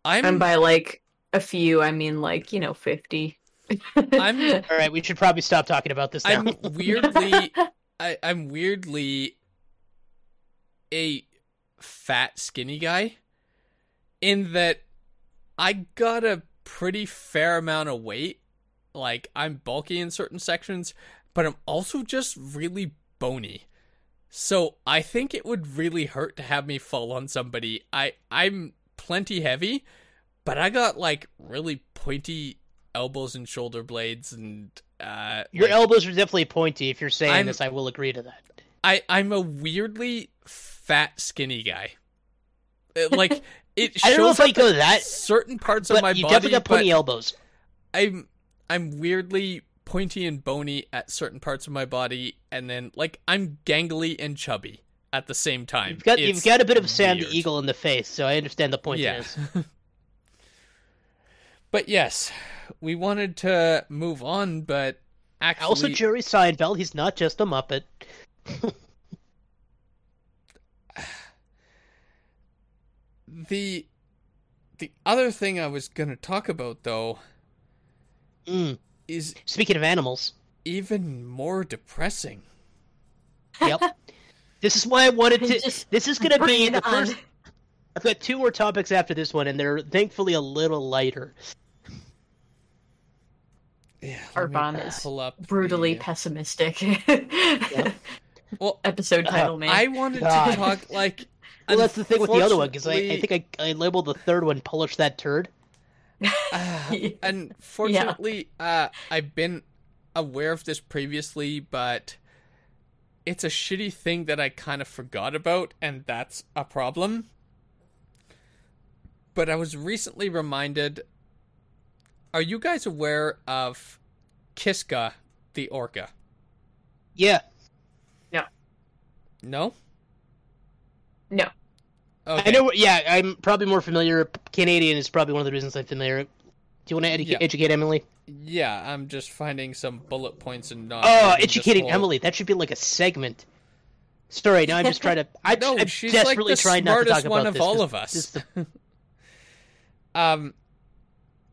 [SPEAKER 2] I'm
[SPEAKER 3] And by like a few, I mean like, you know, 50.
[SPEAKER 2] I'm *laughs*
[SPEAKER 1] All right, we should probably stop talking about this now.
[SPEAKER 2] I'm weirdly *laughs* I, I'm weirdly a fat skinny guy in that I got a pretty fair amount of weight. Like I'm bulky in certain sections, but I'm also just really bony. So I think it would really hurt to have me fall on somebody. I I'm plenty heavy, but I got like really pointy elbows and shoulder blades and uh
[SPEAKER 1] Your
[SPEAKER 2] like-
[SPEAKER 1] elbows are definitely pointy. If you're saying
[SPEAKER 2] I'm-
[SPEAKER 1] this, I will agree to that.
[SPEAKER 2] I I'm a weirdly fat skinny guy. Uh, Like *laughs* it
[SPEAKER 1] I
[SPEAKER 2] shows
[SPEAKER 1] don't know if I go that,
[SPEAKER 2] certain parts of my
[SPEAKER 1] you
[SPEAKER 2] body,
[SPEAKER 1] definitely got pointy elbows.
[SPEAKER 2] I'm I'm weirdly pointy and bony at certain parts of my body, and then like I'm gangly and chubby at the same time.
[SPEAKER 1] You've got
[SPEAKER 2] It's
[SPEAKER 1] you've got a bit of Sam the. Eagle in the face, so I understand the point.
[SPEAKER 2] Yeah. *laughs* But yes, we wanted to move on, but actually,
[SPEAKER 1] Also, Jerry Seinfeld. He's not just a Muppet. *sighs*
[SPEAKER 2] the the other thing I was gonna talk about though
[SPEAKER 1] Mm.
[SPEAKER 2] is
[SPEAKER 1] Speaking of animals,
[SPEAKER 2] even more depressing.
[SPEAKER 1] yep. *laughs* this is why I wanted to. This is going to be
[SPEAKER 3] it
[SPEAKER 1] the
[SPEAKER 3] on.
[SPEAKER 1] first. I've got two more topics after this one, and they're thankfully a little lighter.
[SPEAKER 2] Yeah,
[SPEAKER 3] Our
[SPEAKER 2] let
[SPEAKER 3] is
[SPEAKER 2] up
[SPEAKER 3] brutally
[SPEAKER 2] the-
[SPEAKER 3] pessimistic. *laughs*
[SPEAKER 2] Well,
[SPEAKER 3] Episode title, man.
[SPEAKER 2] I wanted
[SPEAKER 1] God.
[SPEAKER 2] to talk like.
[SPEAKER 1] Well, that's the thing with the other one because I, I think I, I labeled the third one "Polish that turd." *laughs*
[SPEAKER 2] Uh, unfortunately, uh, I've been aware of this previously, but it's a shitty thing that I kind of forgot about, and that's a problem. But I was recently reminded. Are you guys aware of Kiska the orca?
[SPEAKER 1] Yeah,
[SPEAKER 2] No.
[SPEAKER 3] No. No.
[SPEAKER 2] Okay.
[SPEAKER 1] I know. Yeah, I'm probably more familiar. Canadian is probably one of the reasons I'm familiar. Do you want to edu-
[SPEAKER 2] Yeah.
[SPEAKER 1] educate Emily?
[SPEAKER 2] Yeah, I'm just finding some bullet points and not.
[SPEAKER 1] Oh, educating
[SPEAKER 2] whole-
[SPEAKER 1] Emily. That should be like a segment. Sorry, now I'm just trying to. *laughs* I,
[SPEAKER 2] No,
[SPEAKER 1] I'm
[SPEAKER 2] she's like
[SPEAKER 1] desperately
[SPEAKER 2] the
[SPEAKER 1] trying not to talk
[SPEAKER 2] one
[SPEAKER 1] about
[SPEAKER 2] of
[SPEAKER 1] this,
[SPEAKER 2] all of us.
[SPEAKER 1] the- *laughs*
[SPEAKER 2] Um,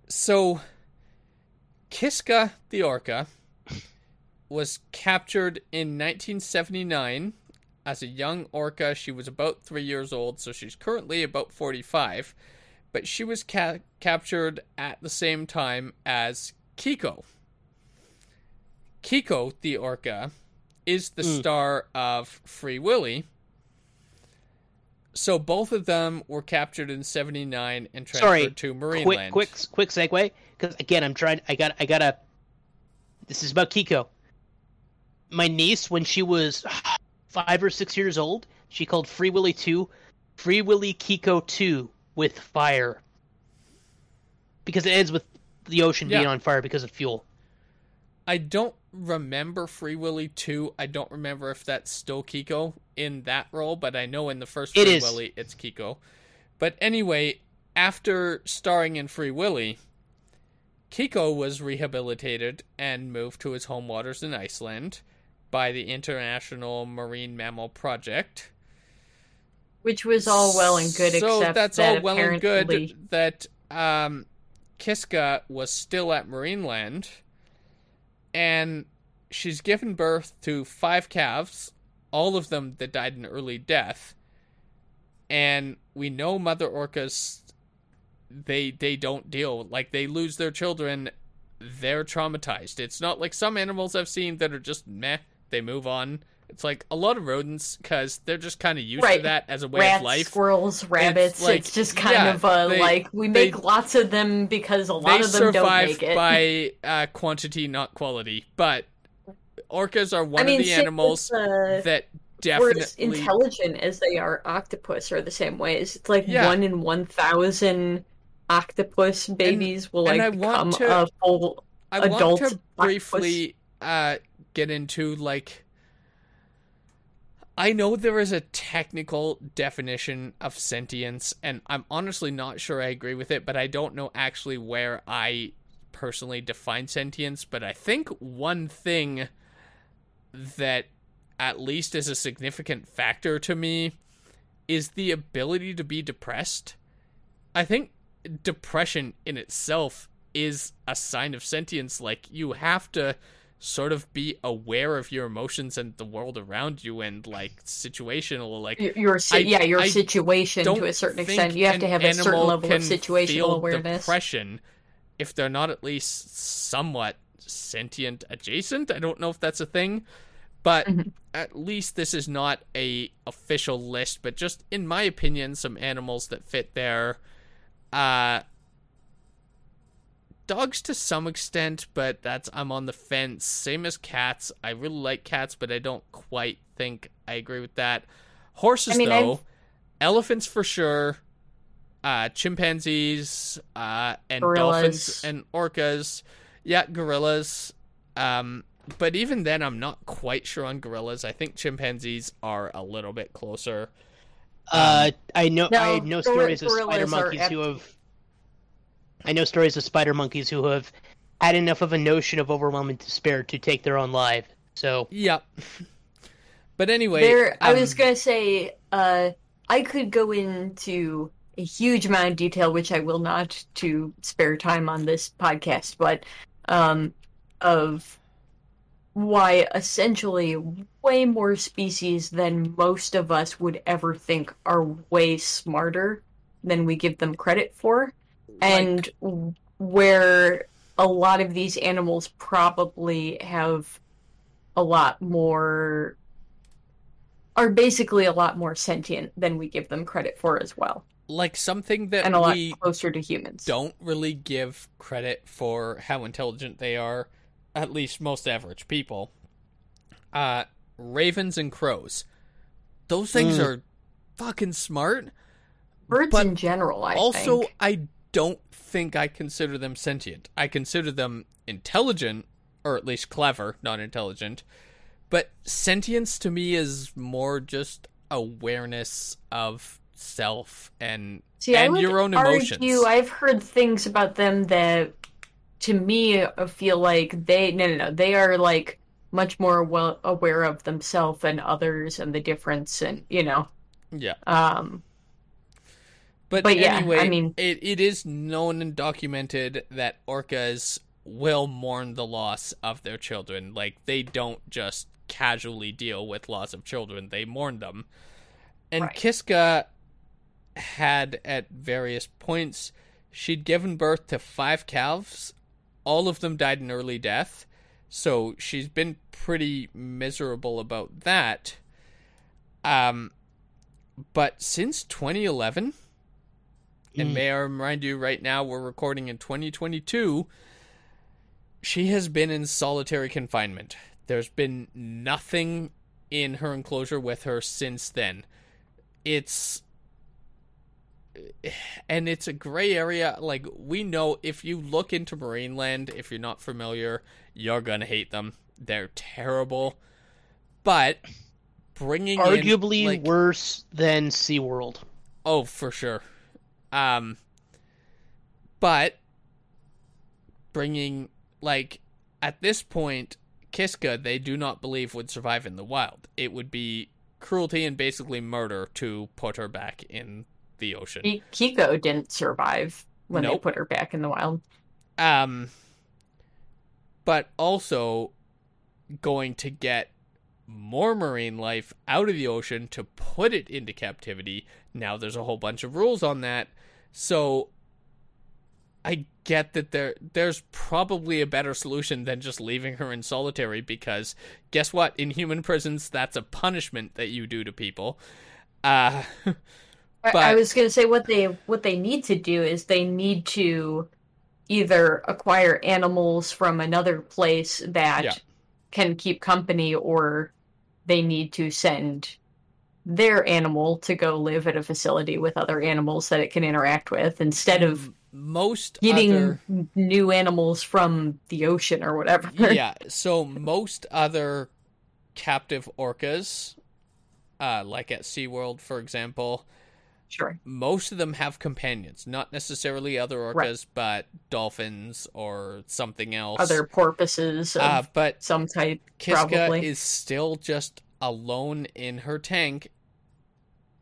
[SPEAKER 2] so Kiska the orca was captured in 1979 as a young orca. She was about three years old, so she's currently about 45. But she was ca- captured at the same time as Keiko. Keiko the orca is the
[SPEAKER 1] Mm.
[SPEAKER 2] star of Free Willy. So both of them were captured in '79 and transferred
[SPEAKER 1] Sorry,
[SPEAKER 2] to Marineland.
[SPEAKER 1] quick, quick, quick segue. Because again, I'm trying. I got. I gotta. This is about Keiko. My niece, when she was five or six years old, she called Free Willy Two, Free Willy Keiko Two with fire. Because it ends with the ocean being on fire because of fuel.
[SPEAKER 2] I don't remember Free Willy 2. I don't remember if that's still Keiko in that role, but I know in the first Free
[SPEAKER 1] is.
[SPEAKER 2] Willy it's Keiko. But anyway, after starring in Free Willy, Keiko was rehabilitated and moved to his home waters in Iceland by the International Marine Mammal Project.
[SPEAKER 3] Which was all well and good,
[SPEAKER 2] so
[SPEAKER 3] except
[SPEAKER 2] that's
[SPEAKER 3] that
[SPEAKER 2] all well and good that um, Kiska was still at Marineland, and she's given birth to five calves, all of them that died an early death. And we know mother orcas, they they don't deal like they lose their children, they're traumatized. It's not like some animals I've seen that are just meh, they move on. It's like a lot of rodents because they're just kind of used to that as a way
[SPEAKER 3] Rats,
[SPEAKER 2] of life.
[SPEAKER 3] squirrels, rabbits. It's,
[SPEAKER 2] like-
[SPEAKER 3] just kind
[SPEAKER 2] yeah,
[SPEAKER 3] of uh,
[SPEAKER 2] they-
[SPEAKER 3] like we
[SPEAKER 2] they-
[SPEAKER 3] make lots of them because a lot of them don't make it.
[SPEAKER 2] by *laughs* uh, quantity, not quality. But orcas are one
[SPEAKER 3] I mean,
[SPEAKER 2] of the
[SPEAKER 3] same with,
[SPEAKER 2] animals
[SPEAKER 3] uh,
[SPEAKER 2] that
[SPEAKER 3] we're as intelligent as they are octopus are the same ways. It's like
[SPEAKER 2] Yeah.
[SPEAKER 3] one in one thousand octopus babies will like
[SPEAKER 2] I
[SPEAKER 3] become
[SPEAKER 2] to-
[SPEAKER 3] a full
[SPEAKER 2] I
[SPEAKER 3] adult
[SPEAKER 2] want to briefly uh, get into like. I know there is a technical definition of sentience, and I'm honestly not sure I agree with it, but I don't know actually where I personally define sentience. But I think one thing that at least is a significant factor to me is the ability to be depressed. I think depression in itself is a sign of sentience. Like, you have to sort of be aware of your emotions and the world around you and, like, situational. Like,
[SPEAKER 3] your
[SPEAKER 2] I-
[SPEAKER 3] yeah your
[SPEAKER 2] I
[SPEAKER 3] situation to a certain extent. You have to have a certain level of situational awareness.
[SPEAKER 2] Depression, if they're not at least somewhat sentient adjacent. I don't know if that's a thing, but
[SPEAKER 3] Mhm.
[SPEAKER 2] at least this is not a official list. But just in my opinion, some animals that fit there. Uh, dogs to some extent, but that's I'm on the fence. Same as cats. I really like cats, but I don't quite think I agree with that. Horses
[SPEAKER 3] I mean,
[SPEAKER 2] though,
[SPEAKER 3] I've-
[SPEAKER 2] elephants for sure. Uh, chimpanzees, uh, and
[SPEAKER 3] Gorillas.
[SPEAKER 2] dolphins and orcas. Yeah, gorillas. Um, but even then, I'm not quite sure on gorillas. I think chimpanzees are a little bit closer.
[SPEAKER 1] Uh, I know
[SPEAKER 3] No,
[SPEAKER 1] I know
[SPEAKER 3] gor-
[SPEAKER 1] stories of spider
[SPEAKER 3] gorillas are
[SPEAKER 1] monkeys who have. I know stories of spider monkeys who have had enough of a notion of overwhelming despair to take their own life. So
[SPEAKER 2] Yep. *laughs* But anyway,
[SPEAKER 3] There, I was
[SPEAKER 2] um,
[SPEAKER 3] gonna say, uh, I could go into a huge amount of detail, which I will not to spare time on this podcast, but um, of why essentially way more species than most of us would ever think are way smarter than we give them credit for, and w- where a lot of these animals probably have a lot more are basically a lot more sentient than we give them credit for as well,
[SPEAKER 2] like something that
[SPEAKER 3] and a lot closer to humans.
[SPEAKER 2] don't really give credit for how intelligent they are, at least most average people. Uh, ravens and crows. Those things
[SPEAKER 1] Mm.
[SPEAKER 2] are fucking smart.
[SPEAKER 3] Birds
[SPEAKER 2] but
[SPEAKER 3] in general, I
[SPEAKER 2] also,
[SPEAKER 3] think.
[SPEAKER 2] I don't think I consider them sentient. I consider them intelligent, or at least clever, not intelligent. But sentience to me is more just awareness of self and
[SPEAKER 3] See,
[SPEAKER 2] and your own emotions.
[SPEAKER 3] argue. I've heard things about them that, to me, feel like they no no no they are like much more well aware of themselves and others and the difference and you know
[SPEAKER 2] yeah.
[SPEAKER 3] um
[SPEAKER 2] But,
[SPEAKER 3] But yeah, I mean-
[SPEAKER 2] it, it is known and documented that orcas will mourn the loss of their children. Like, they don't just casually deal with loss of children, they mourn them. And
[SPEAKER 3] Right.
[SPEAKER 2] Kiska had, at various points, she'd given birth to five calves. All of them died an early death. So she's been pretty miserable about that. Um, but since 2011, and
[SPEAKER 1] Mm.
[SPEAKER 2] may I remind you right now we're recording in 2022, she has been in solitary confinement. There's been nothing in her enclosure with her since then. It's and it's a gray area like we know if you look into Marineland if you're not familiar, you're going to hate them. They're terrible. But bringing in,
[SPEAKER 1] arguably
[SPEAKER 2] like-
[SPEAKER 1] worse than SeaWorld.
[SPEAKER 2] Oh, for sure. Um, but bringing like at this point, Kiska they do not believe would survive in the wild. It would be cruelty and basically murder to put her back in the ocean.
[SPEAKER 3] Keiko didn't survive when they put her back in the wild.
[SPEAKER 2] Um, but also going to get more marine life out of the ocean to put it into captivity. Now there's a whole bunch of rules on that. So I get that there there's probably a better solution than just leaving her in solitary because guess what? In human prisons that's a punishment that you do to people. Uh *laughs*
[SPEAKER 3] I- I was going to say what they what they need to do is they need to either acquire animals from another place that
[SPEAKER 2] Yeah.
[SPEAKER 3] can keep company, or they need to send their animal to go live at a facility with other animals that it can interact with instead of
[SPEAKER 2] most
[SPEAKER 3] getting
[SPEAKER 2] other
[SPEAKER 3] new animals from the ocean or whatever.
[SPEAKER 2] yeah, so most other captive orcas, uh, like at SeaWorld, for example,
[SPEAKER 3] sure.
[SPEAKER 2] most of them have companions. Not necessarily other orcas,
[SPEAKER 3] Right.
[SPEAKER 2] but dolphins or something else.
[SPEAKER 3] Other porpoises of
[SPEAKER 2] uh, but
[SPEAKER 3] some type,
[SPEAKER 2] Kiska
[SPEAKER 3] probably.
[SPEAKER 2] is still just alone in her tank,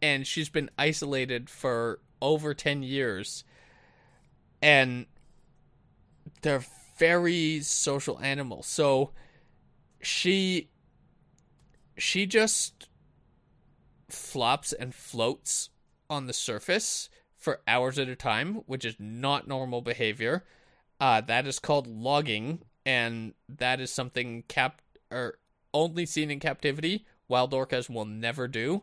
[SPEAKER 2] and she's been isolated for over 10 years. And they're very social animals. So she she just flops and floats on the surface for hours at a time, which is not normal behavior. Uh, that is called logging, and that is something cap or only seen in captivity. Wild orcas will never do,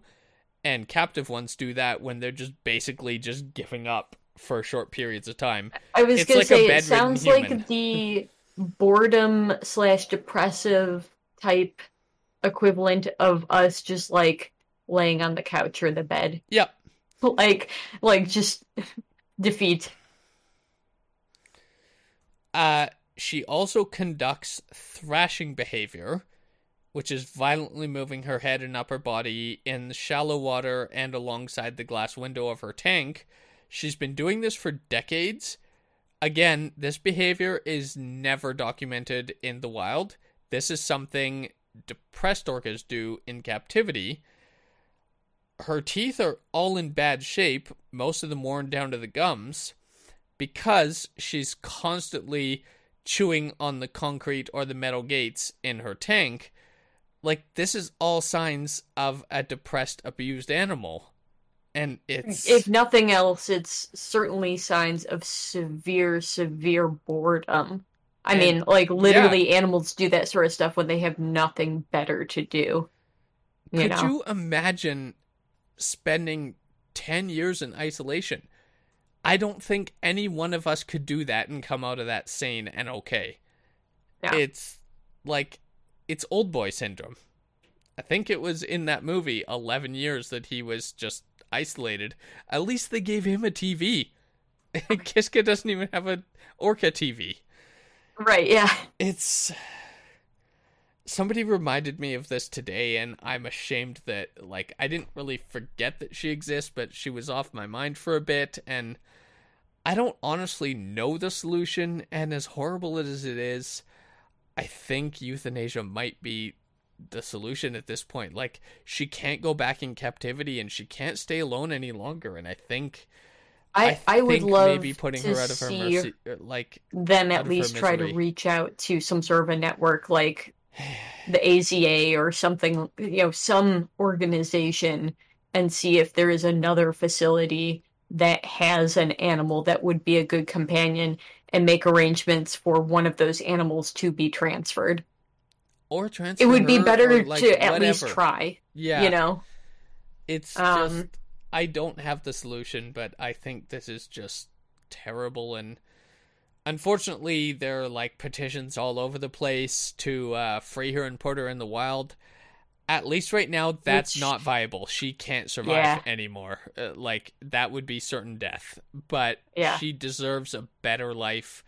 [SPEAKER 2] and captive ones do that when they're just basically just giving up for short periods of time.
[SPEAKER 3] I was
[SPEAKER 2] it's
[SPEAKER 3] gonna
[SPEAKER 2] like
[SPEAKER 3] say it sounds
[SPEAKER 2] human.
[SPEAKER 3] like the boredom slash depressive type equivalent of us just like laying on the couch or the bed.
[SPEAKER 2] Yep. *laughs*
[SPEAKER 3] Like like just *laughs* defeat.
[SPEAKER 2] Uh, she also conducts thrashing behavior, which is violently moving her head and upper body in the shallow water and alongside the glass window of her tank. She's been doing this for decades. Again, this behavior is never documented in the wild. This is something depressed orcas do in captivity. Her teeth are all in bad shape, most of them worn down to the gums because she's constantly chewing on the concrete or the metal gates in her tank. Like, this is all signs of a depressed, abused animal. And it's.
[SPEAKER 3] If nothing else, it's certainly signs of severe, severe boredom. I
[SPEAKER 2] And-
[SPEAKER 3] mean, like literally animals do that sort of stuff when they have nothing better to do. You
[SPEAKER 2] could
[SPEAKER 3] know?
[SPEAKER 2] you imagine spending 10 years in isolation? I don't think any one of us could do that and come out of that sane and okay.
[SPEAKER 3] Yeah.
[SPEAKER 2] It's like it's old boy syndrome. I think it was in that movie 11 years that he was just isolated. At least they gave him a TV. *laughs* Kiska doesn't even have a Orca TV.
[SPEAKER 3] Right, yeah.
[SPEAKER 2] It's somebody reminded me of this today and I'm ashamed that like I didn't really forget that she exists, but she was off my mind for a bit and I don't honestly know the solution and as horrible as it is, I think euthanasia might be the solution at this point. Like she can't go back in captivity and she can't stay alone any longer and I think
[SPEAKER 3] I, I, would love
[SPEAKER 2] maybe putting
[SPEAKER 3] to
[SPEAKER 2] her out of her mercy uh, like
[SPEAKER 3] them
[SPEAKER 2] out
[SPEAKER 3] at least try to reach out to some sort of a network like the AZA or something, you know, some organization and see if there is another facility that has an animal that would be a good companion and make arrangements for one of those animals to be transferred.
[SPEAKER 2] or transfer
[SPEAKER 3] It would be better
[SPEAKER 2] like,
[SPEAKER 3] to at least try,
[SPEAKER 2] Yeah,
[SPEAKER 3] you know.
[SPEAKER 2] it's
[SPEAKER 3] Um,
[SPEAKER 2] just I don't have the solution, but I think this is just terrible and unfortunately there are like petitions all over the place to uh, free her and put her in the wild. At least right now, that's
[SPEAKER 3] Which-
[SPEAKER 2] not viable. She can't survive
[SPEAKER 3] Yeah.
[SPEAKER 2] anymore. Uh, like that would be certain death. But
[SPEAKER 3] Yeah.
[SPEAKER 2] she deserves a better life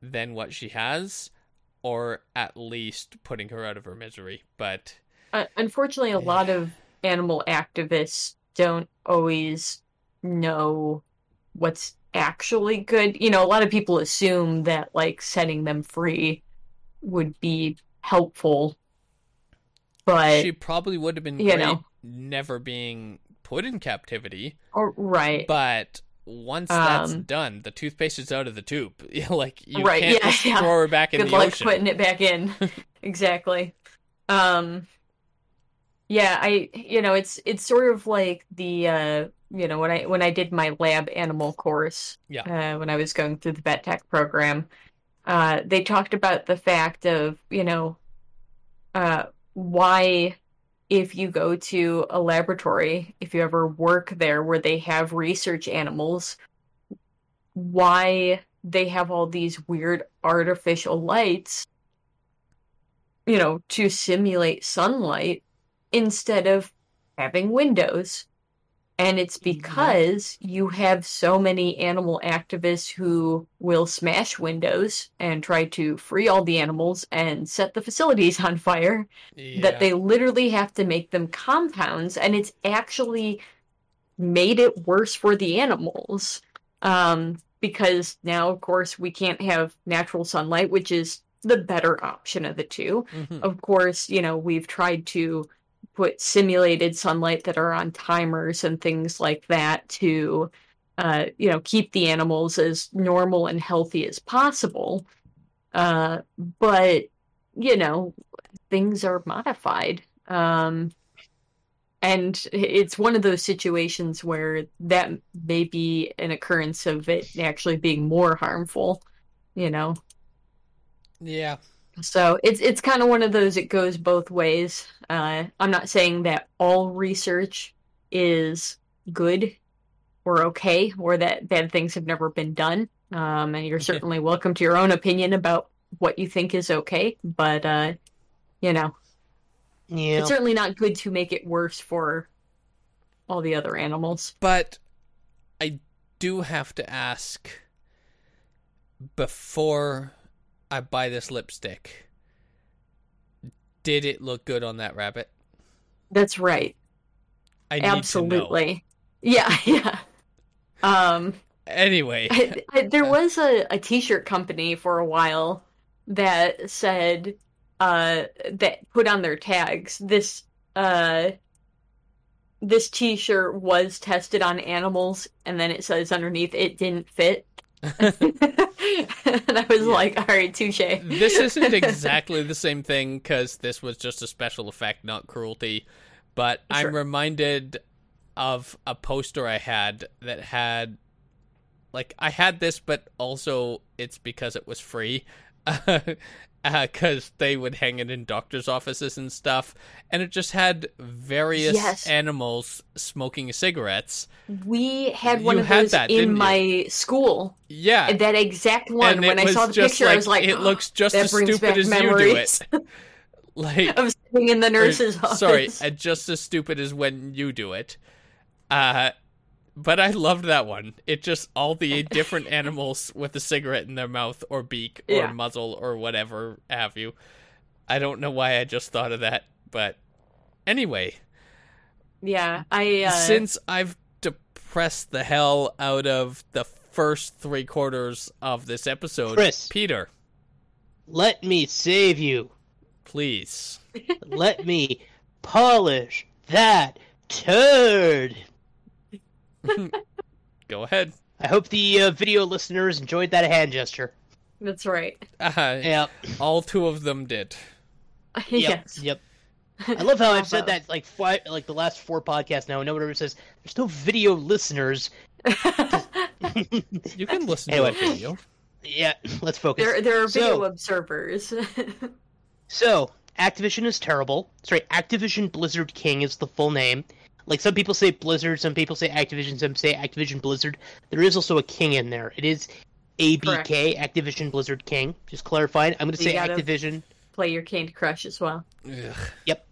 [SPEAKER 2] than what she has, or at least putting her out of her misery. But
[SPEAKER 3] Uh, unfortunately, a lot of animal activists don't always know what's actually good. You know, a lot of people assume that like setting them free would be helpful, but
[SPEAKER 2] she probably would have been
[SPEAKER 3] you
[SPEAKER 2] great
[SPEAKER 3] know.
[SPEAKER 2] never being put in captivity.
[SPEAKER 3] or, right,
[SPEAKER 2] But once that's
[SPEAKER 3] Um,
[SPEAKER 2] done, the toothpaste is out of the tube. *laughs* like you
[SPEAKER 3] Right,
[SPEAKER 2] can't
[SPEAKER 3] yeah,
[SPEAKER 2] just
[SPEAKER 3] yeah.
[SPEAKER 2] throw her back in
[SPEAKER 3] good
[SPEAKER 2] the
[SPEAKER 3] luck
[SPEAKER 2] ocean.
[SPEAKER 3] putting it back in. *laughs* exactly. Um, yeah, I you know it's it's sort of like the uh you know when I when I did my lab animal course
[SPEAKER 2] Yeah.
[SPEAKER 3] uh, when I was going through the vet tech program, uh, they talked about the fact of you know uh why if you go to a laboratory if you ever work there where they have research animals why they have all these weird artificial lights you know to simulate sunlight instead of having windows And it's because you have so many animal activists who will smash windows and try to free all the animals and set the facilities on fire
[SPEAKER 2] Yeah.
[SPEAKER 3] that they literally have to make them compounds and it's actually made it worse for the animals um, because now of course we can't have natural sunlight which is the better option of the two
[SPEAKER 2] Mhm.
[SPEAKER 3] of course you know we've tried to put simulated sunlight that are on timers and things like that to uh, you know keep the animals as normal and healthy as possible. Uh, but you know things are modified. Um, and it's one of those situations where that may be an occurrence of it actually being more harmful you know?
[SPEAKER 2] Yeah.
[SPEAKER 3] So it's it's kind of one of those it goes both ways. Uh, I'm not saying that all research is good or okay, or that bad things have never been done. Um, and you're certainly welcome to your own opinion about what you think is okay. But uh, you know,
[SPEAKER 1] Yeah.
[SPEAKER 3] it's certainly not good to make it worse for all the other animals.
[SPEAKER 2] But I do have to ask before I buy this lipstick. Did it look good on that rabbit?
[SPEAKER 3] That's right.
[SPEAKER 2] I need to know.
[SPEAKER 3] Absolutely. Yeah, *laughs* yeah. Um,
[SPEAKER 2] Anyway,
[SPEAKER 3] I, I, there *laughs* was a, a t-shirt company for a while that said uh that put on their tags this uh this t-shirt was tested on animals and then it says underneath it didn't fit *laughs* and i was like all right touche
[SPEAKER 2] this isn't *laughs* exactly the same thing because this was just a special effect, not cruelty. But I'm reminded of a poster I had that had, like, I had this, but also it's because it was free. *laughs* Because they would hang it in doctors' offices and stuff, and it just had various
[SPEAKER 3] Yes.
[SPEAKER 2] animals smoking cigarettes.
[SPEAKER 3] we had one
[SPEAKER 2] You
[SPEAKER 3] of
[SPEAKER 2] had
[SPEAKER 3] those
[SPEAKER 2] that,
[SPEAKER 3] in
[SPEAKER 2] you?
[SPEAKER 3] my school
[SPEAKER 2] Yeah,
[SPEAKER 3] that exact one
[SPEAKER 2] and
[SPEAKER 3] when i saw the picture i was like
[SPEAKER 2] it looks *gasps* just as stupid as
[SPEAKER 3] memories.
[SPEAKER 2] you do it. *laughs* *laughs* Like
[SPEAKER 3] of sitting in the
[SPEAKER 2] Or,
[SPEAKER 3] nurse's office
[SPEAKER 2] Sorry, uh, just as stupid as when you do it. Uh, but I loved that one. It just all the different animals with a cigarette in their mouth or beak or
[SPEAKER 3] Yeah.
[SPEAKER 2] muzzle or whatever have you. I don't know why I just thought of that, but anyway,
[SPEAKER 3] yeah i uh
[SPEAKER 2] since I've depressed the hell out of the first three quarters of this episode,
[SPEAKER 1] Chris.
[SPEAKER 2] Peter,
[SPEAKER 1] Let me save you.
[SPEAKER 2] please.
[SPEAKER 1] Let me polish that turd. *laughs*
[SPEAKER 2] Go ahead.
[SPEAKER 1] I hope the uh, video listeners enjoyed that hand gesture.
[SPEAKER 3] that's right
[SPEAKER 2] Uh,
[SPEAKER 1] Yep.
[SPEAKER 2] all two of them did. *laughs*
[SPEAKER 1] Yep.
[SPEAKER 3] yes
[SPEAKER 1] Yep. *laughs* I love how I've said that like five, like the last four podcasts now, and nobody ever says there's no video listeners.
[SPEAKER 2] You can listen
[SPEAKER 1] Anyway.
[SPEAKER 2] to a video.
[SPEAKER 1] yeah, let's focus.
[SPEAKER 3] there, there are video
[SPEAKER 1] So-
[SPEAKER 3] observers.
[SPEAKER 1] So, Activision is terrible. Sorry, Activision Blizzard King is the full name. Like some people say Blizzard, some people say Activision, some say Activision Blizzard. There is also a king in there. It is ABK, Activision Blizzard King. Just clarifying. I'm going to
[SPEAKER 3] You
[SPEAKER 1] say Activision.
[SPEAKER 3] Play your Candy Crush as well.
[SPEAKER 2] Ugh.
[SPEAKER 1] Yep.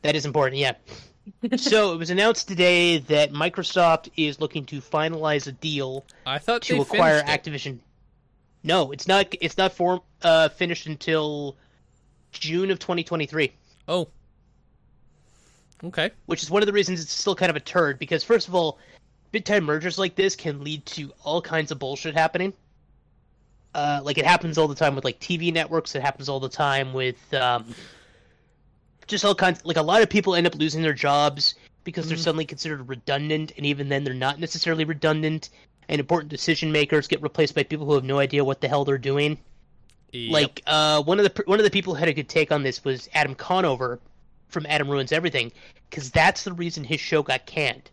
[SPEAKER 1] That is important, yeah. *laughs* so, it was announced today that Microsoft is looking to finalize a deal
[SPEAKER 2] I thought
[SPEAKER 1] to acquire
[SPEAKER 2] finished it.
[SPEAKER 1] Activision. No, it's not it's not form uh finished until June of 2023.
[SPEAKER 2] Oh. Okay.
[SPEAKER 1] which is one of the reasons it's still kind of a turd because first of all big time mergers like this can lead to all kinds of bullshit happening uh, like it happens all the time with like tv networks it happens all the time with um, just all kinds like a lot of people end up losing their jobs because they're
[SPEAKER 2] Mhm.
[SPEAKER 1] suddenly considered redundant and even then they're not necessarily redundant and important decision makers get replaced by people who have no idea what the hell they're doing
[SPEAKER 2] Yep.
[SPEAKER 1] like uh, one of the one of the people who had a good take on this was Adam Conover from Adam Ruins Everything, because that's the reason his show got canned.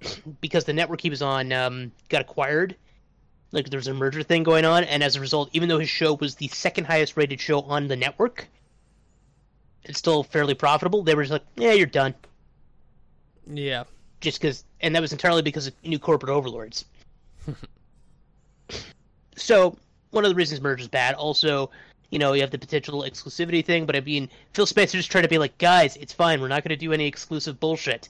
[SPEAKER 1] *clears throat* because the network he was on um, got acquired, like there was a merger thing going on, and as a result, even though his show was the second highest rated show on the network, it's still fairly profitable. They were just like, "Yeah, you're done,"
[SPEAKER 2] yeah.
[SPEAKER 1] just because, and that was entirely because of new corporate overlords. *laughs* so one of the reasons merge is bad. Also, you know, you have the potential exclusivity thing, but I mean, Phil Spencer just trying to be like, guys, it's fine. We're not going to do any exclusive bullshit.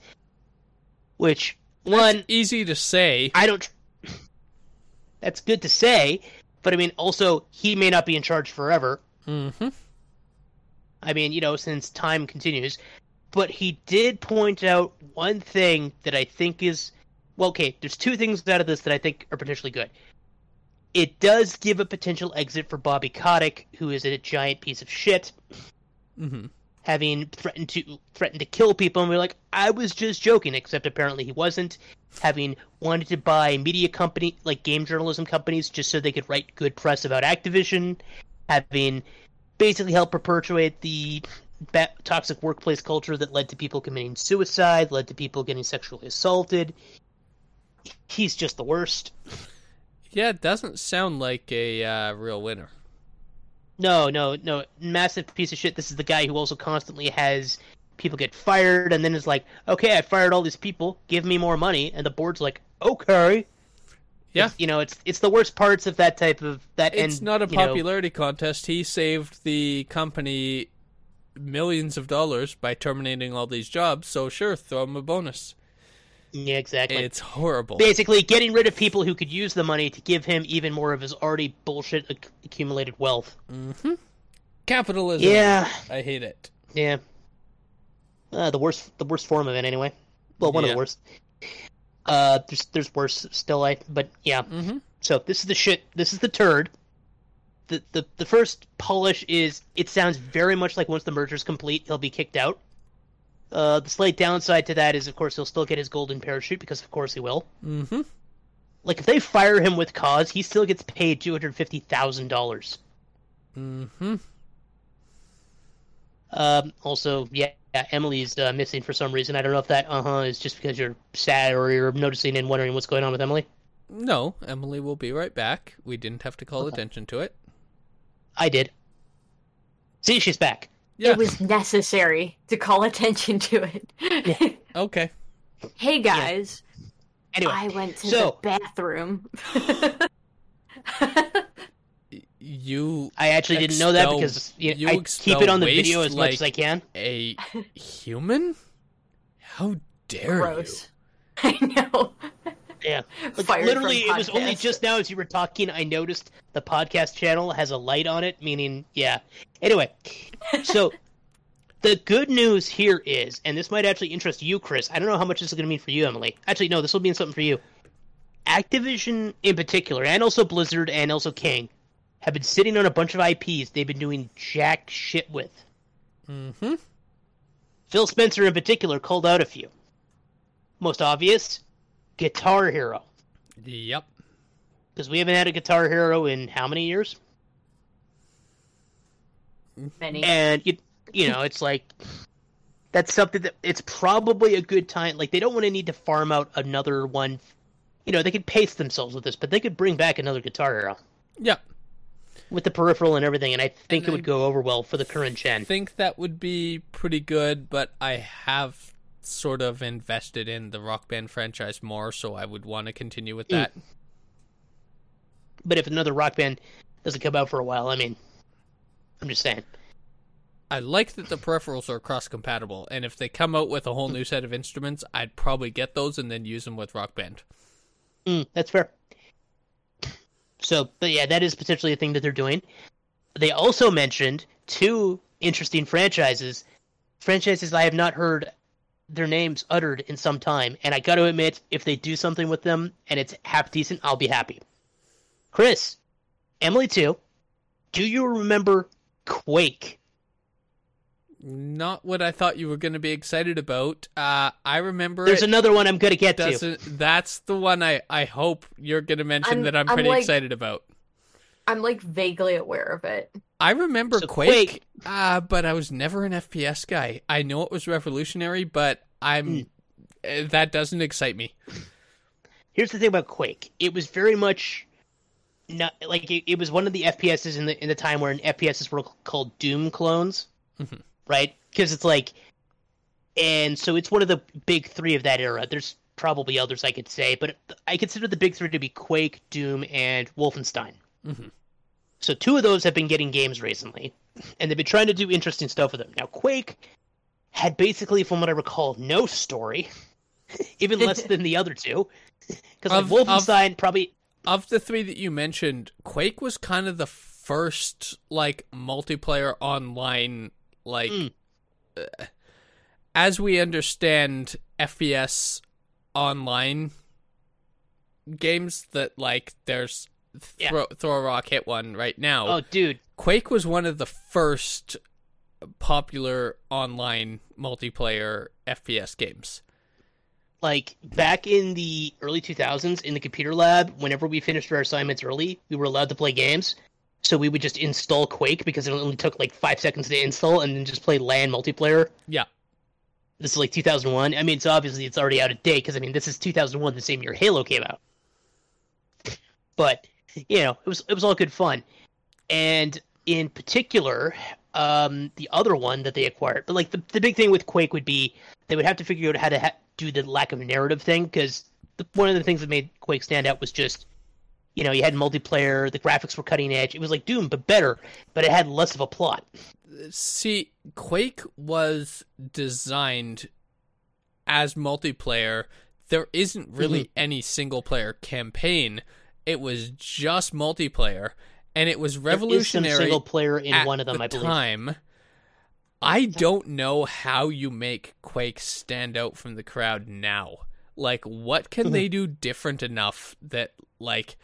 [SPEAKER 1] which one
[SPEAKER 2] Easy to say.
[SPEAKER 1] I don't. *laughs* That's good to say, but I mean, also he may not be in charge forever.
[SPEAKER 2] Mm-hmm.
[SPEAKER 1] I mean, you know, since time continues. But he did point out one thing that I think is well, okay, there's two things out of this that I think are potentially good. It does give a potential exit for Bobby Kotick, who is a giant piece of shit,
[SPEAKER 2] Mm-hmm.
[SPEAKER 1] having threatened to threatened to kill people, and we're like, I was just joking, except apparently he wasn't. Having wanted to buy media company like game journalism companies just so they could write good press about Activision, having basically helped perpetuate the toxic workplace culture that led to people committing suicide, led to people getting sexually assaulted. He's just the worst.
[SPEAKER 2] Yeah, it doesn't sound like a uh, real winner.
[SPEAKER 1] No, no, no. Massive piece of shit. This is the guy who also constantly has people get fired and then is like, okay, I fired all these people. Give me more money. And the board's like, okay.
[SPEAKER 2] Yeah.
[SPEAKER 1] It's- you know, it's it's the worst parts of that type of that.
[SPEAKER 2] It's
[SPEAKER 1] and,
[SPEAKER 2] not a
[SPEAKER 1] you know,
[SPEAKER 2] popularity contest. He saved the company millions of dollars by terminating all these jobs, so sure, throw him a bonus.
[SPEAKER 1] Yeah, exactly.
[SPEAKER 2] It's horrible.
[SPEAKER 1] Basically, getting rid of people who could use the money to give him even more of his already bullshit acc- accumulated wealth.
[SPEAKER 2] Capitalism.
[SPEAKER 1] Yeah,
[SPEAKER 2] I hate it.
[SPEAKER 1] yeah. Uh, the worst, the worst form of it, anyway. Well, one of the worst. Uh, there's there's worse still, I. But yeah.
[SPEAKER 2] Mm-hmm.
[SPEAKER 1] So this is the shit. This is the turd. The, the the first polish is it sounds very much like once the merger's complete, he'll be kicked out. Uh, the slight downside to that is, of course, he'll still get his golden parachute because, of course, he will.
[SPEAKER 2] Mm-hmm.
[SPEAKER 1] Like if they fire him with cause, he still gets paid two hundred fifty thousand dollars.
[SPEAKER 2] Mm-hmm.
[SPEAKER 1] Um, also, yeah, yeah, Emily's uh, missing for some reason. I don't know if that uh huh is just because you're sad or you're noticing and wondering what's going on with Emily.
[SPEAKER 2] No, Emily will be right back. We didn't have to call attention to it.
[SPEAKER 1] I did. See, she's back.
[SPEAKER 2] Yeah.
[SPEAKER 3] It was necessary to call *laughs* attention to it.
[SPEAKER 2] Okay.
[SPEAKER 3] hey guys,
[SPEAKER 1] Anyway,
[SPEAKER 3] I went to
[SPEAKER 1] so-
[SPEAKER 3] the bathroom. *laughs*
[SPEAKER 2] You
[SPEAKER 1] I actually didn't know that because you
[SPEAKER 2] you
[SPEAKER 1] I keep it on the video as much as I can.
[SPEAKER 2] a human? How dare
[SPEAKER 3] Gross. *laughs* I know.
[SPEAKER 1] Yeah, *laughs* like,
[SPEAKER 3] Fired
[SPEAKER 1] literally, it was only just now as you were talking, I noticed the podcast channel has a light on it, meaning yeah. Anyway, *laughs* so the good news here is, and this might actually interest you, Chris. I don't know how much this is going to mean for you, Emily. Actually, no, this will mean something for you. Activision, in particular, and also Blizzard and also King, have been sitting on a bunch of IPs they've been doing jack shit with.
[SPEAKER 2] Mm-hmm.
[SPEAKER 1] Phil Spencer, in particular, called out a few. Most obvious, Guitar Hero.
[SPEAKER 2] Yep.
[SPEAKER 1] Because we haven't had a Guitar Hero in how many years?
[SPEAKER 3] Many.
[SPEAKER 1] And you, you know, it's like that's something that it's probably a good time. Like they don't want to need to farm out another one. You know, they could pace themselves with this, but they could bring back another Guitar Hero
[SPEAKER 2] Yep.
[SPEAKER 1] with the peripheral and everything, and I think
[SPEAKER 2] And
[SPEAKER 1] it would go over well for the current gen.
[SPEAKER 2] I
[SPEAKER 1] gen.
[SPEAKER 2] think that would be pretty good, but I have sort of invested in the Rock Band franchise more, so I would want to continue with that.
[SPEAKER 1] But if another Rock Band doesn't come out for a while, I mean, I'm just saying.
[SPEAKER 2] I like that the peripherals are cross compatible, and if they come out with a whole new set of instruments, I'd probably get those and then use them with Rock Band.
[SPEAKER 1] Mm, that's fair. So, but yeah, that is potentially a thing that they're doing. They also mentioned two interesting franchises, franchises I have not heard their names uttered in some time, and I got to admit, if they do something with them and it's half decent, I'll be happy. Chris, Emily too. Do you remember Quake?
[SPEAKER 2] Not what I thought you were going to be excited about. Uh, I remember
[SPEAKER 1] There's
[SPEAKER 2] it
[SPEAKER 1] another one I'm going to get to.
[SPEAKER 2] doesn't. That's the one I, I hope you're going to mention
[SPEAKER 3] I'm-
[SPEAKER 2] that I'm
[SPEAKER 3] I'm
[SPEAKER 2] pretty
[SPEAKER 3] like-
[SPEAKER 2] excited about.
[SPEAKER 3] I'm like vaguely aware of it.
[SPEAKER 2] I remember
[SPEAKER 1] So
[SPEAKER 2] Quake,
[SPEAKER 1] Quake-
[SPEAKER 2] uh, but I was never an FPS guy. I know it was revolutionary, but I'm uh, that doesn't excite me.
[SPEAKER 1] here's the thing about Quake. It was very much not like it, it was one of the FPSs in the in the time where FPSs were called Doom clones,
[SPEAKER 2] Mhm.
[SPEAKER 1] right? Because it's like, and so it's one of the big three of that era. There's probably others I could say, but I consider the big three to be Quake, Doom, and Wolfenstein.
[SPEAKER 2] Mhm.
[SPEAKER 1] So two of those have been getting games recently, and they've been trying to do interesting stuff with them. Now Quake had basically, from what I recall, no story *laughs* even less *laughs* than the other two. Because like
[SPEAKER 2] Of-
[SPEAKER 1] Wolfenstein probably
[SPEAKER 2] Of the three that you mentioned, Quake was kind of the first like multiplayer online like
[SPEAKER 1] Mm.
[SPEAKER 2] uh, as we understand FPS online games that like there's
[SPEAKER 1] Yeah.
[SPEAKER 2] throw, throw a rock hit one right now.
[SPEAKER 1] oh dude,
[SPEAKER 2] Quake was one of the first popular online multiplayer FPS games.
[SPEAKER 1] like back in the early 2000s in the computer lab, whenever we finished our assignments early, we were allowed to play games. So we would just install Quake because it only took like five seconds to install, and then just play LAN multiplayer.
[SPEAKER 2] Yeah.
[SPEAKER 1] This is like 2001. I mean, so obviously it's already out of date because I mean this is 2001, the same year Halo came out. But *laughs* you know, it was it was all good fun, and in particular, um, the other one that they acquired. But like the the big thing with Quake would be they would have to figure out how to ha- do the lack of narrative thing because one of the things that made Quake stand out was just you know you had multiplayer, the graphics were cutting edge. It was like Doom but better, but it had less of a plot.
[SPEAKER 2] See, Quake was designed as multiplayer. There isn't really
[SPEAKER 1] Mm-hmm.
[SPEAKER 2] any single player campaign. It was just multiplayer, and it was
[SPEAKER 1] There is some
[SPEAKER 2] revolutionary
[SPEAKER 1] single player in one of them,
[SPEAKER 2] the
[SPEAKER 1] I believe.
[SPEAKER 2] time. I don't know how you make Quake stand out from the crowd now. Like, what can they *laughs* do different enough that, like,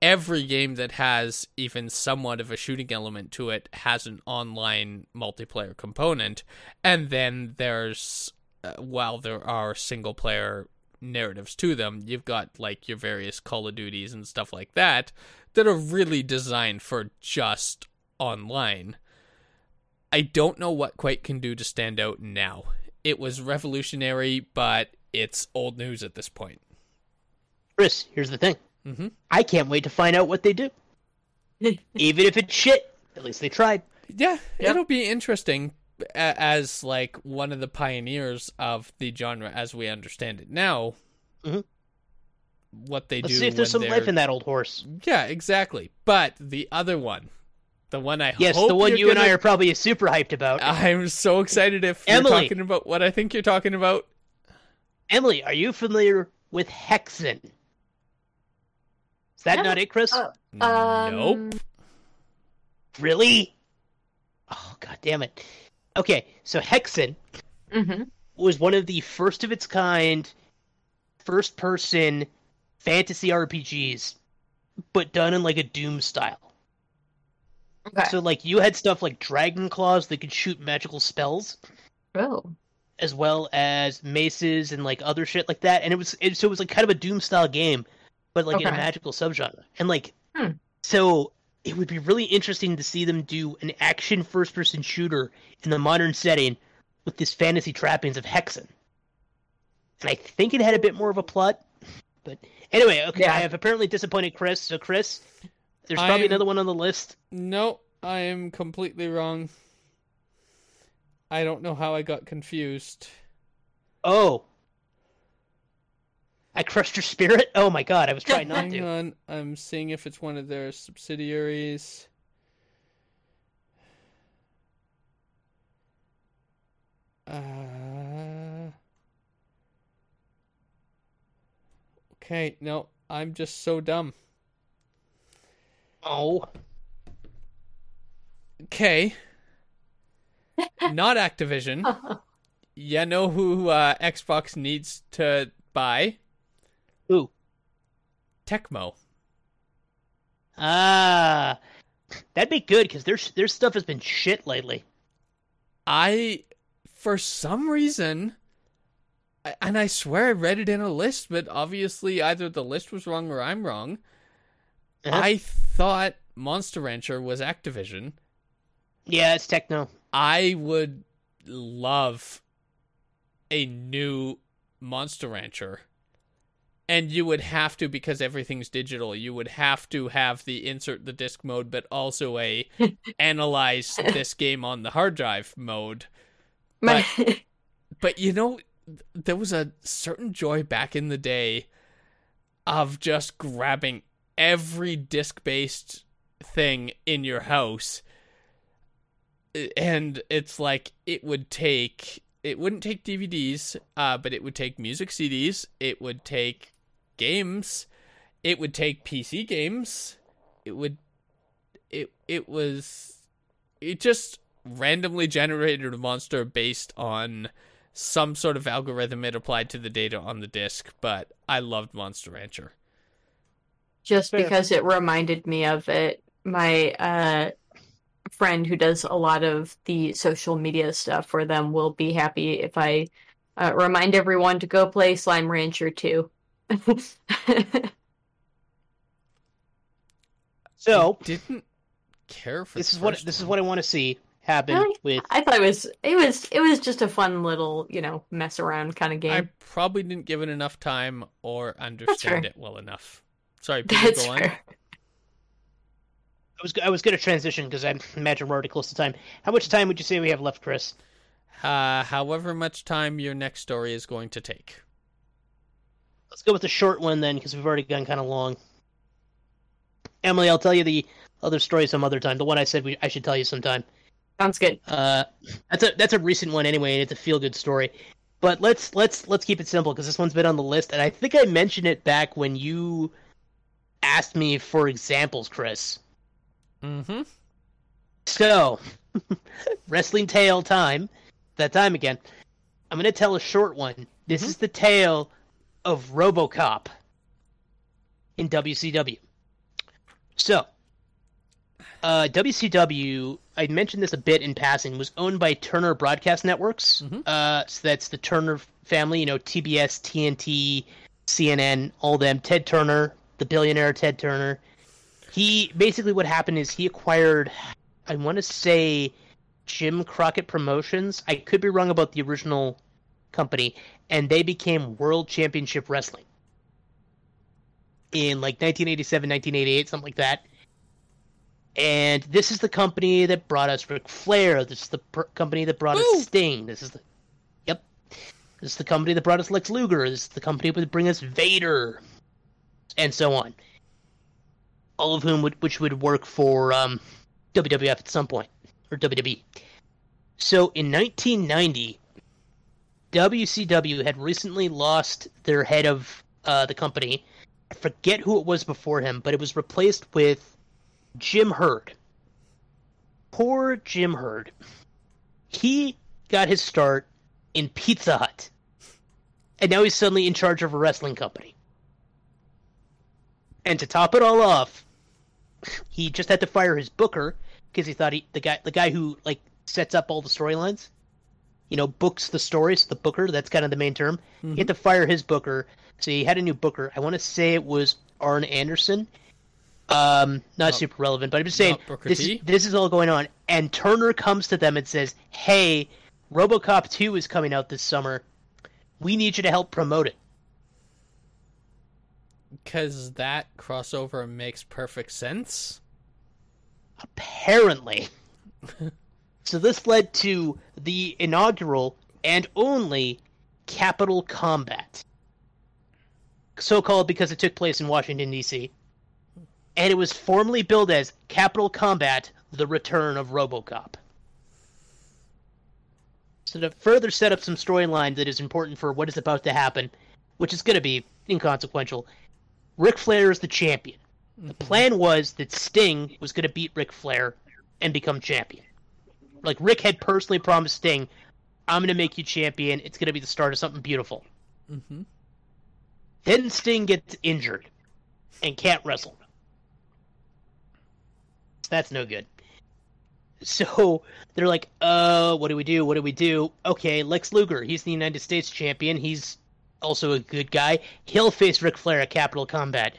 [SPEAKER 2] every game that has even somewhat of a shooting element to it has an online multiplayer component, and then there's, uh, while there are single player narratives to them, you've got like your various Call of Duties and stuff like that that are really designed for just online. I don't know what Quake can do to stand out now. It was revolutionary, but it's old news at this point.
[SPEAKER 1] Chris, here's the thing.
[SPEAKER 2] Mhm.
[SPEAKER 1] I can't wait to find out what they do. *laughs* Even if it's shit, at least they tried.
[SPEAKER 2] Yeah,
[SPEAKER 3] Yep.
[SPEAKER 2] it'll be interesting a- as like one of the pioneers of the genre as we understand it now.
[SPEAKER 1] Mhm.
[SPEAKER 2] What they
[SPEAKER 1] Let's
[SPEAKER 2] do
[SPEAKER 1] see if there's some life
[SPEAKER 2] they're-
[SPEAKER 1] in that old horse.
[SPEAKER 2] Yeah, exactly. But the other one, the one I
[SPEAKER 1] Yes,
[SPEAKER 2] hope
[SPEAKER 1] the one
[SPEAKER 2] you're
[SPEAKER 1] you and I are probably super hyped about.
[SPEAKER 2] I'm so excited if
[SPEAKER 1] Emily.
[SPEAKER 2] you're talking about what I think you're talking about.
[SPEAKER 1] Emily, are you familiar with Hexen? Is that not it, Chris?
[SPEAKER 3] Uh, Um,
[SPEAKER 2] nope.
[SPEAKER 1] really? Oh god damn it. Okay, so Hexen
[SPEAKER 3] hmm
[SPEAKER 1] was one of the first of its kind first person fantasy RPGs, but done in like a Doom style.
[SPEAKER 3] Okay.
[SPEAKER 1] So like you had stuff like dragon claws that could shoot magical spells,
[SPEAKER 3] oh.
[SPEAKER 1] as well as maces and like other shit like that. And it was it, so it was like kind of a Doom style game, but like in a
[SPEAKER 3] Okay.
[SPEAKER 1] magical subgenre. And like
[SPEAKER 3] Hmm.
[SPEAKER 1] so it would be really interesting to see them do an action first person shooter in the modern setting with this fantasy trappings of Hexen. And I think it had a bit more of a plot. But anyway, okay,
[SPEAKER 3] Yeah.
[SPEAKER 1] I have apparently disappointed Chris. So Chris, there's probably
[SPEAKER 2] I'm-
[SPEAKER 1] another one on the list.
[SPEAKER 2] No, I am completely wrong. I don't know how I got confused.
[SPEAKER 1] Oh. I crushed your spirit? Oh my god, I was trying not
[SPEAKER 2] Hang
[SPEAKER 1] to.
[SPEAKER 2] on, I'm seeing if it's one of their subsidiaries. Uh... Okay, no, I'm just so dumb.
[SPEAKER 1] Oh.
[SPEAKER 2] Okay. *laughs* Not Activision. *laughs* You know who uh, Xbox needs to buy?
[SPEAKER 1] Ooh.
[SPEAKER 2] Tecmo.
[SPEAKER 1] Ah. That'd be good because their their stuff has been shit lately.
[SPEAKER 2] I, for some reason, and I swear I read it in a list, but obviously either the list was wrong or I'm wrong.
[SPEAKER 1] Uh-huh.
[SPEAKER 2] I thought Monster Rancher was Activision.
[SPEAKER 1] Yeah, it's Tecmo.
[SPEAKER 2] I would love a new Monster Rancher. And you would have to, because everything's digital, you would have to have the insert the disc mode, but also a *laughs* analyze this game on the hard drive mode.
[SPEAKER 3] My, *laughs*
[SPEAKER 2] But you know, there was a certain joy back in the day of just grabbing every disc based thing in your house. And it's like it would take it wouldn't take DVDs, uh, but it would take music CDs. It would take games. It would take PC games. It would. It it was. It just randomly generated a monster based on some sort of algorithm it applied to the data on the disc. But I loved Monster Rancher.
[SPEAKER 3] Just because it reminded me of it. My uh, friend who does a lot of the social media stuff for them will be happy if I uh, remind everyone to go play Slime Rancher 2. *laughs*
[SPEAKER 1] So
[SPEAKER 2] Didn't care for
[SPEAKER 1] this is what
[SPEAKER 2] first
[SPEAKER 1] this is what I want to see happen
[SPEAKER 3] Really?
[SPEAKER 1] with.
[SPEAKER 3] I thought it was it was it was just a fun little you know mess around kind of game.
[SPEAKER 2] I probably didn't give it enough time or understand it well enough. Sorry, Peter,
[SPEAKER 3] That's
[SPEAKER 2] go on.
[SPEAKER 3] fair.
[SPEAKER 1] I was I was going to transition because I imagine we're already close to time. How much time would you say we have left, Chris?
[SPEAKER 2] Uh, however much time your next story is going to take.
[SPEAKER 1] Let's go with the short one then, because we've already gone kind of long. Emily, I'll tell you the other story some other time. The one I said we, I should tell you sometime.
[SPEAKER 3] Sounds good.
[SPEAKER 1] Uh, that's a that's a recent one anyway, and it's a feel good story. But let's let's let's keep it simple because this one's been on the list, and I think I mentioned it back when you asked me for examples, Chris.
[SPEAKER 2] Mm-hmm.
[SPEAKER 1] So, *laughs* wrestling tale time. That time again. I'm gonna tell a short one. This is the tale of RoboCop in WCW. So, uh, WCW, I mentioned this a bit in passing, was owned by Turner Broadcast Networks. Uh, so that's the Turner family, you know, TBS, TNT, CNN, all them. Ted Turner, the billionaire Ted Turner. He basically what happened is he acquired, I want to say, Jim Crockett Promotions. I could be wrong about the original company, and they became World Championship Wrestling in like 1987, 1988, something like that. And this is the company that brought us Ric Flair. This is the pr- company that brought
[SPEAKER 2] Woo!
[SPEAKER 1] us Sting. This is the, yep. This is the company that brought us Lex Luger. This is the company that would bring us Vader, and so on. All of whom would, which would work for um, WWF at some point or WWE. So in 1990, WCW had recently lost their head of uh, the company. I forget who it was before him, but it was replaced with Jim Herd. Poor Jim Herd. He got his start in Pizza Hut. And now he's suddenly in charge of a wrestling company. And to top it all off, he just had to fire his booker because he thought he the guy the guy who like sets up all the storylines, you know, books the stories. The booker that's kind of the main term. He had to fire his booker, so he had a new booker. I want to say it was Arn Anderson. Um, not super relevant, but I'm just saying this this is all going on. And Turner comes to them and says, "Hey, RoboCop 2 is coming out this summer. We need you to help promote it."
[SPEAKER 2] Because that crossover makes perfect sense.
[SPEAKER 1] apparently. *laughs* so this led to the inaugural and only Capital Combat. So called because it took place in Washington, D.C. And it was formally billed as Capital Combat The Return of Robocop. So to further set up some storyline that is important for what is about to happen, which is going to be inconsequential, Ric Flair is the champion. The mm-hmm. plan was that Sting was going to beat Ric Flair and become champion. Like Rick had personally promised Sting, "I'm going to make you champion. It's going to be the start of something beautiful."
[SPEAKER 2] Mm-hmm.
[SPEAKER 1] Then Sting gets injured and can't wrestle. That's no good. So they're like, "Uh, what do we do? What do we do?" Okay, Lex Luger. He's the United States champion. He's also a good guy. He'll face Ric Flair at Capital Combat.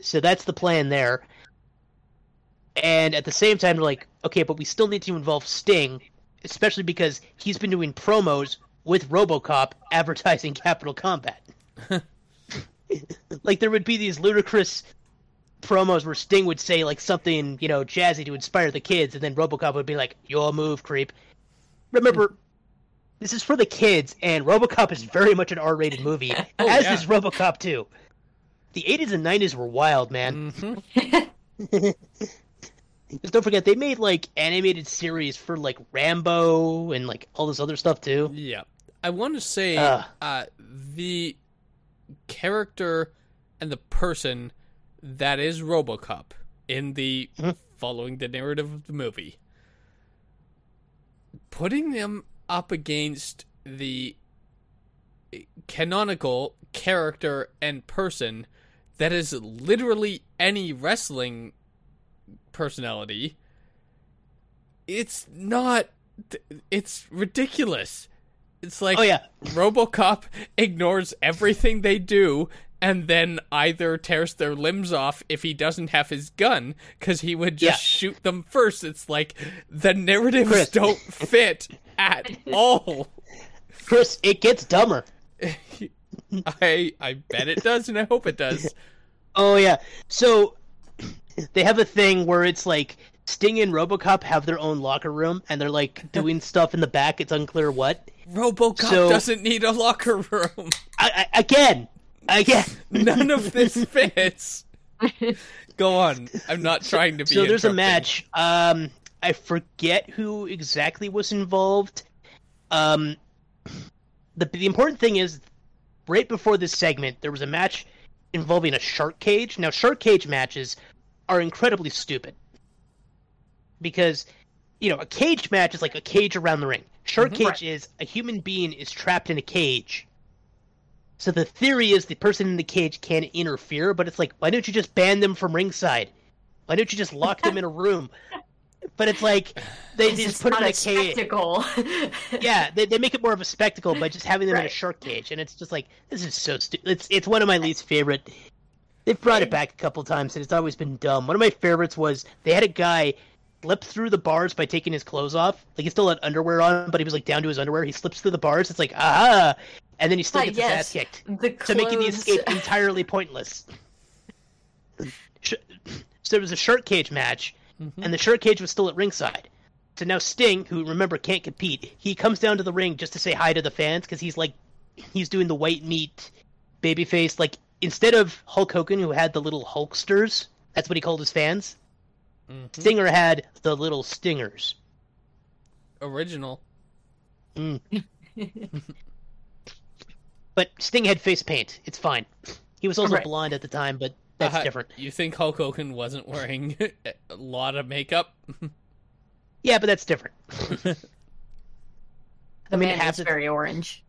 [SPEAKER 1] So that's the plan there. And at the same time, they're like, okay, but we still need to involve Sting, especially because he's been doing promos with RoboCop advertising Capital Combat. *laughs* like there would be these ludicrous promos where Sting would say like something, you know, jazzy to inspire the kids, and then RoboCop would be like, "Your move, creep." Remember, this is for the kids, and RoboCop is very much an R-rated movie, *laughs*
[SPEAKER 2] Oh,
[SPEAKER 1] as
[SPEAKER 2] yeah.
[SPEAKER 1] is RoboCop 2. The 80s and 90s were wild, man.
[SPEAKER 2] Mm-hmm. *laughs*
[SPEAKER 1] Because don't forget, they made like animated series for like Rambo and like all this other stuff too.
[SPEAKER 2] Yeah. I want to say
[SPEAKER 1] Ugh.
[SPEAKER 2] uh, the character and the person that is Robocop in the
[SPEAKER 1] Mhm.
[SPEAKER 2] following the narrative of the movie, putting them up against the canonical character and person that is literally any wrestling personality, it's not. It's ridiculous. It's like
[SPEAKER 1] Oh yeah,
[SPEAKER 2] RoboCop ignores everything they do and then either tears their limbs off if he doesn't have his gun because he would just
[SPEAKER 1] Yeah.
[SPEAKER 2] shoot them first. It's like the narratives
[SPEAKER 1] Chris.
[SPEAKER 2] don't fit at *laughs* all.
[SPEAKER 1] Chris, it gets dumber. *laughs*
[SPEAKER 2] I I bet it does, and I hope it does. *laughs*
[SPEAKER 1] Oh yeah, so they have a thing where it's like Sting and RoboCop have their own locker room, and they're like *laughs* doing stuff in the back. It's unclear what.
[SPEAKER 2] RoboCop
[SPEAKER 1] So-
[SPEAKER 2] doesn't need a locker room.
[SPEAKER 1] I, I, again, again. *laughs*
[SPEAKER 2] None of this *laughs* fits. Go on. I'm not trying to be.
[SPEAKER 1] so there's a match. Um, I forget who exactly was involved. Um, the the important thing is, right before this segment, there was a match involving a shark cage. Now, shark cage matches are incredibly stupid because you know a cage match is like a cage around the ring. Shark mhm. cage
[SPEAKER 3] Right.
[SPEAKER 1] is a human being is trapped in a cage. So the theory is the person in the cage can't interfere, but it's like, why don't you just ban them from ringside? Why don't you just lock them in a room? But it's like they
[SPEAKER 3] This
[SPEAKER 1] just put them in
[SPEAKER 3] a
[SPEAKER 1] a cage.
[SPEAKER 3] spectacle. *laughs*
[SPEAKER 1] Yeah, they, they make it more of a spectacle by just having them in a
[SPEAKER 3] Right.
[SPEAKER 1] shark cage, and it's just like this is so stupid. It's it's one of my least favorite. They've brought it back a couple times, and it's always been dumb. One of my favorites was they had a guy slip through the bars by taking his clothes off. Like he still had underwear on, but he was like down to his underwear. He slips through the bars. It's like ah, and then he still
[SPEAKER 3] Ah,
[SPEAKER 1] gets
[SPEAKER 3] yes.
[SPEAKER 1] his ass kicked.
[SPEAKER 3] the
[SPEAKER 1] So making the escape entirely pointless. *laughs* So there was a shirt cage match, and the shirt cage was still at ringside. So now Sting, who remember can't compete, he comes down to the ring just to say hi to the fans because he's like, he's doing the white meat babyface. Like instead of Hulk Hogan, who had the little Hulksters, that's what he called his fans.
[SPEAKER 2] Mhm.
[SPEAKER 1] Stinger had the little Stingers.
[SPEAKER 2] Original.
[SPEAKER 1] Mm. *laughs* *laughs* but Sting had face paint. It's fine. He was also
[SPEAKER 3] Right.
[SPEAKER 1] blonde at the time, but that's
[SPEAKER 2] Uh,
[SPEAKER 1] different.
[SPEAKER 2] You think Hulk Hogan wasn't wearing *laughs* a lot of makeup?
[SPEAKER 1] Yeah, but that's different.
[SPEAKER 3] The
[SPEAKER 1] I mean,
[SPEAKER 3] man
[SPEAKER 1] half
[SPEAKER 3] is very orange.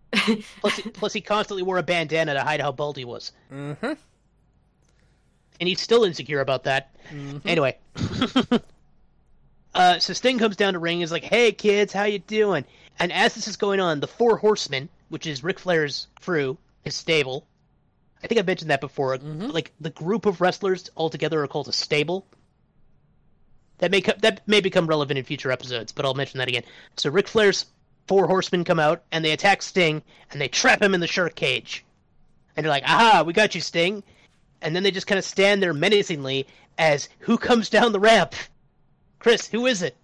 [SPEAKER 1] Plus, plus he constantly wore a bandana to hide how bald he was,
[SPEAKER 2] Mm-hmm.
[SPEAKER 1] and he's still insecure about that.
[SPEAKER 2] Mhm.
[SPEAKER 1] Anyway, *laughs* uh, so Sting comes down to ring and is like, "Hey kids, how you doing?" And as this is going on, the Four Horsemen, which is Ric Flair's crew, his stable. I think I mentioned that before.
[SPEAKER 2] Mhm.
[SPEAKER 1] Like the group of wrestlers all together are called a stable. That may co- that may become relevant in future episodes, but I'll mention that again. So Ric Flair's four horsemen come out and they attack Sting and they trap him in the shark cage. And they're like, "Aha, we got you, Sting!" And then they just kind of stand there menacingly as who comes down the ramp? Chris, who is it?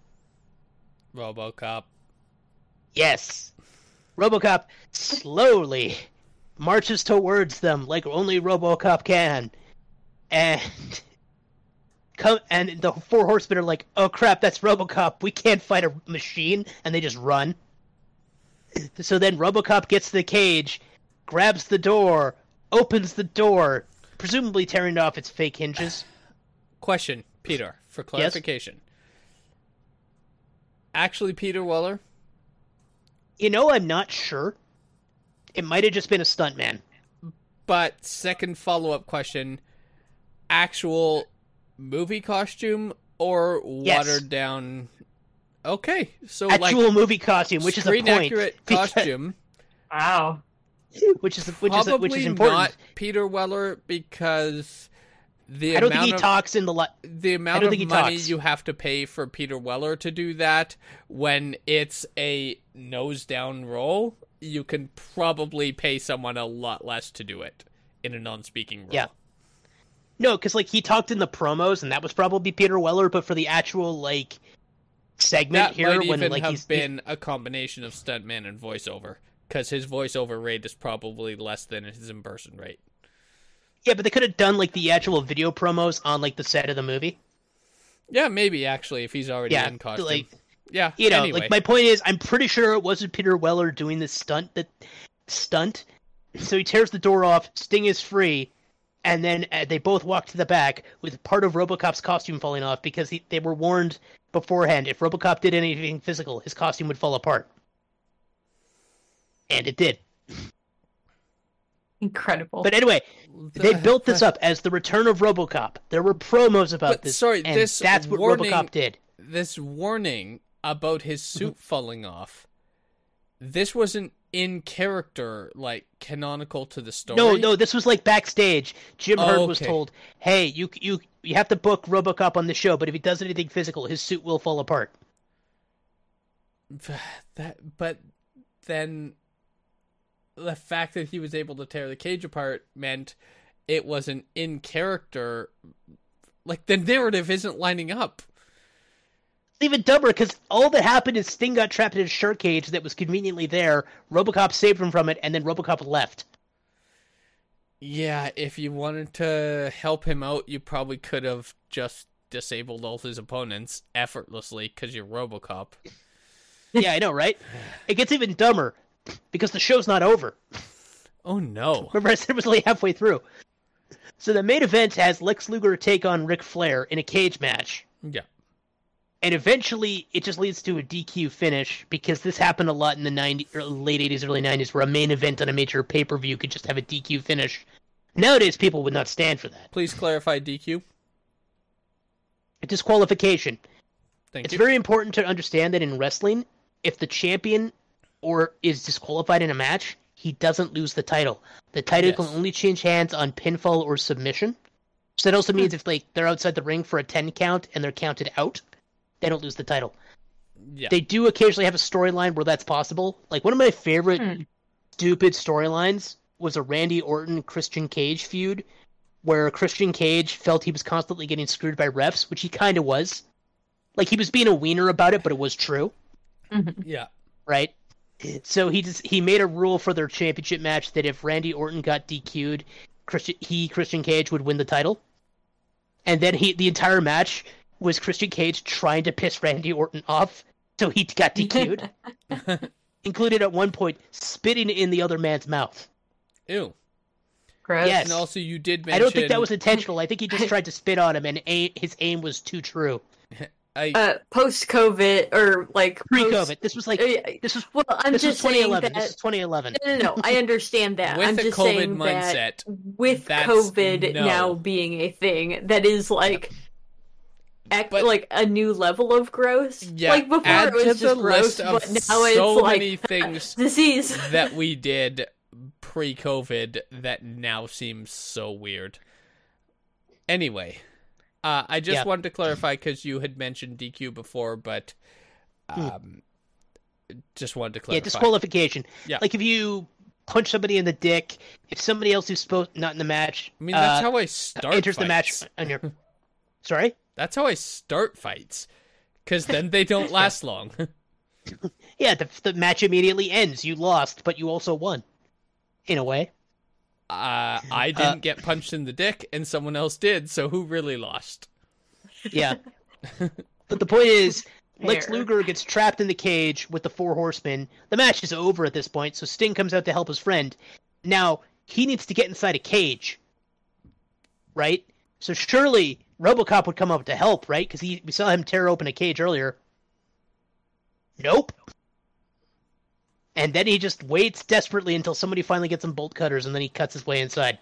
[SPEAKER 2] RoboCop.
[SPEAKER 1] Yes. RoboCop slowly marches towards them like only RoboCop can. And come and the four horsemen are like, "Oh crap, that's RoboCop. We can't fight a machine." And they just run. So then RoboCop gets to the cage, grabs the door, opens the door, presumably tearing off its fake hinges.
[SPEAKER 2] Question, Peter, for clarification. Yes? Actually, Peter Weller?
[SPEAKER 1] You know, I'm not sure. It might have just been a stuntman.
[SPEAKER 2] But second follow up question actual movie costume or
[SPEAKER 1] Yes.
[SPEAKER 2] watered down? Okay, so
[SPEAKER 1] Actual
[SPEAKER 2] like
[SPEAKER 1] movie costume, which is a
[SPEAKER 2] screen
[SPEAKER 1] point.
[SPEAKER 2] accurate *laughs* costume.
[SPEAKER 3] Wow.
[SPEAKER 1] which is which is
[SPEAKER 2] Probably
[SPEAKER 1] which is important.
[SPEAKER 2] not Peter Weller because the
[SPEAKER 1] I don't
[SPEAKER 2] amount
[SPEAKER 1] think he
[SPEAKER 2] of
[SPEAKER 1] talks in the li-
[SPEAKER 2] the amount of money
[SPEAKER 1] talks.
[SPEAKER 2] you have to pay for Peter Weller to do that when it's a nose down role, you can probably pay someone a lot less to do it in a non-speaking role.
[SPEAKER 1] Yeah. no, because like he talked in the promos, and that was probably Peter Weller. But for the actual like segment
[SPEAKER 2] that
[SPEAKER 1] here,
[SPEAKER 2] might
[SPEAKER 1] when
[SPEAKER 2] even
[SPEAKER 1] like
[SPEAKER 2] have
[SPEAKER 1] he's
[SPEAKER 2] been a combination of stuntman and voiceover because his voiceover rate is probably less than his in-person rate.
[SPEAKER 1] yeah, but they could have done like the actual video promos on like the set of the movie.
[SPEAKER 2] Yeah, maybe actually, if he's already
[SPEAKER 1] Yeah,
[SPEAKER 2] in costume.
[SPEAKER 1] like
[SPEAKER 2] yeah,
[SPEAKER 1] you know,
[SPEAKER 2] anyway.
[SPEAKER 1] like my point is, I'm pretty sure it wasn't Peter Weller doing this stunt. That stunt. So he tears the door off. Sting is free, and then uh, they both walk to the back with part of RoboCop's costume falling off because he, they were warned beforehand if RoboCop did anything physical, his costume would fall apart, and it did.
[SPEAKER 3] Incredible.
[SPEAKER 1] But anyway, they built this up as the return of RoboCop. There were promos about
[SPEAKER 2] But
[SPEAKER 1] this.
[SPEAKER 2] sorry,
[SPEAKER 1] and
[SPEAKER 2] this
[SPEAKER 1] that's what
[SPEAKER 2] warning-
[SPEAKER 1] RoboCop did.
[SPEAKER 2] this warning about his
[SPEAKER 1] Mm-hmm.
[SPEAKER 2] suit falling off. This wasn't in character, like canonical to the story.
[SPEAKER 1] No, no, this was like backstage. Jim
[SPEAKER 2] Oh,
[SPEAKER 1] Herd was
[SPEAKER 2] okay.
[SPEAKER 1] told, "Hey, you you you have to book RoboCop on the show, but if he does anything physical, his suit will fall apart." *sighs*
[SPEAKER 2] that. But then, the fact that he was able to tear the cage apart meant it was an in character. Like the narrative isn't lining up.
[SPEAKER 1] Even dumber because all that happened is Sting got trapped in a shark cage that was conveniently there. RoboCop saved him from it, and then RoboCop left.
[SPEAKER 2] Yeah, if you wanted to help him out, you probably could have just disabled all his opponents effortlessly because you're RoboCop. *laughs*
[SPEAKER 1] yeah, I know, right? It gets even dumber because the show's not over.
[SPEAKER 2] Oh no!
[SPEAKER 1] Remember, *laughs* I said it was only halfway through. So the main event has Lex Luger take on Ric Flair in a cage match.
[SPEAKER 2] Yeah.
[SPEAKER 1] And eventually it just leads to a DQ finish because this happened a lot in the 90s, or er, late 80s, early 90s, where a main event on a major pay per view could just have a DQ finish. Nowadays, people would not stand for that.
[SPEAKER 2] Please clarify DQ.
[SPEAKER 1] A disqualification.
[SPEAKER 2] Thank
[SPEAKER 1] It's
[SPEAKER 2] you.
[SPEAKER 1] very important to understand that in wrestling, if the champion or is disqualified in a match, he doesn't lose the title. The title
[SPEAKER 2] Yes.
[SPEAKER 1] can only change hands on pinfall or submission. So that also hmm. means if like they're outside the ring for a 10 count and they're counted out, they don't lose the title.
[SPEAKER 2] yeah.
[SPEAKER 1] they do occasionally have a storyline where that's possible. Like one of my favorite
[SPEAKER 3] Hmm.
[SPEAKER 1] stupid storylines was a Randy Orton Christian Cage feud where Christian Cage felt he was constantly getting screwed by refs, which he kind of was. Like he was being a wiener about it, but it was true,
[SPEAKER 2] yeah.
[SPEAKER 1] right? So he just he made a rule for their championship match that if Randy Orton got DQ'd, Christian he Christian Cage would win the title. And then he the entire match was Christian Cage trying to piss Randy Orton off, so he got DQ'd. *laughs* *laughs* Included at one point spitting in the other man's mouth.
[SPEAKER 2] Ew.
[SPEAKER 3] Gross.
[SPEAKER 1] Yes.
[SPEAKER 2] And also, you did mention.
[SPEAKER 1] I don't think that was intentional. I think he just tried to spit on him, and aim, his aim was too true. *laughs*
[SPEAKER 2] I,
[SPEAKER 3] Uh, post COVID or like
[SPEAKER 1] Pre-COVID.
[SPEAKER 3] post-
[SPEAKER 1] This was like
[SPEAKER 3] Uh,
[SPEAKER 1] this was
[SPEAKER 3] Well, I'm
[SPEAKER 1] this was
[SPEAKER 3] just saying
[SPEAKER 1] 2011.
[SPEAKER 3] that.
[SPEAKER 1] This is 2011.
[SPEAKER 3] No, no, no. I understand that.
[SPEAKER 2] With
[SPEAKER 3] I'm
[SPEAKER 2] the
[SPEAKER 3] just
[SPEAKER 2] COVID
[SPEAKER 3] saying
[SPEAKER 2] mindset,
[SPEAKER 3] that with COVID
[SPEAKER 2] no.
[SPEAKER 3] now being a thing, that is like, ec-
[SPEAKER 2] But-
[SPEAKER 3] like a new level of gross.
[SPEAKER 2] yeah.
[SPEAKER 3] like before
[SPEAKER 2] add
[SPEAKER 3] it was
[SPEAKER 2] to
[SPEAKER 3] just
[SPEAKER 2] the
[SPEAKER 3] gross,
[SPEAKER 2] list of
[SPEAKER 3] but now
[SPEAKER 2] so
[SPEAKER 3] it's like
[SPEAKER 2] many *laughs* things
[SPEAKER 3] disease. *laughs*
[SPEAKER 2] that we did pre-COVID that now seems so weird. Anyway, uh, I just
[SPEAKER 1] Yeah.
[SPEAKER 2] wanted to clarify because you had mentioned DQ before, but um, just wanted to clarify.
[SPEAKER 1] Yeah, disqualification.
[SPEAKER 2] Yeah.
[SPEAKER 1] Like if you punch somebody in the dick, if somebody else who's supposed not in the match,
[SPEAKER 2] I mean, that's
[SPEAKER 1] uh,
[SPEAKER 2] how I start.
[SPEAKER 1] enters the match
[SPEAKER 2] fights.
[SPEAKER 1] on your. *laughs* Sorry.
[SPEAKER 2] That's how I start fights, because then they don't *laughs* last long. *laughs*
[SPEAKER 1] Yeah, the the match immediately ends. You lost, but you also won, in a way.
[SPEAKER 2] Uh, I didn't get punched in the dick, and someone else did. So who really lost?
[SPEAKER 1] Yeah. *laughs* but the point is, Lex
[SPEAKER 3] Fair.
[SPEAKER 1] Luger gets trapped in the cage with the four horsemen. The match is over at this point, so Sting comes out to help his friend. Now, he needs to get inside a cage. Right? So surely Robocop would come up to help, right? Because he we saw him tear open a cage earlier. Nope. And then he just waits desperately until somebody finally gets some bolt cutters, and then he cuts his way inside.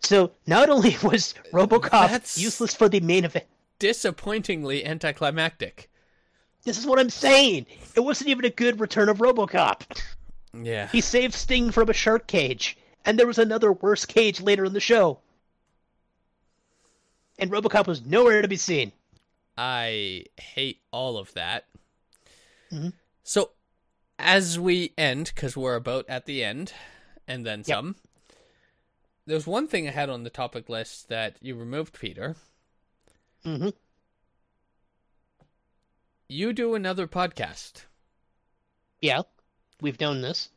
[SPEAKER 1] So not only *laughs* was Robocop
[SPEAKER 2] That's-
[SPEAKER 1] useless for the main event,
[SPEAKER 2] Disappointingly anticlimactic.
[SPEAKER 1] this is what I'm saying. It wasn't even a good return of Robocop.
[SPEAKER 2] Yeah.
[SPEAKER 1] He saved Sting from a shark cage, and there was another worse cage later in the show. And Robocop was nowhere to be seen.
[SPEAKER 2] I hate all of that.
[SPEAKER 1] Mhm.
[SPEAKER 2] So, as we end, because we're about at the end, and then some, there's one thing I had on the topic list that you removed, Peter.
[SPEAKER 1] hmm
[SPEAKER 2] You do another podcast.
[SPEAKER 1] Yeah, we've known this.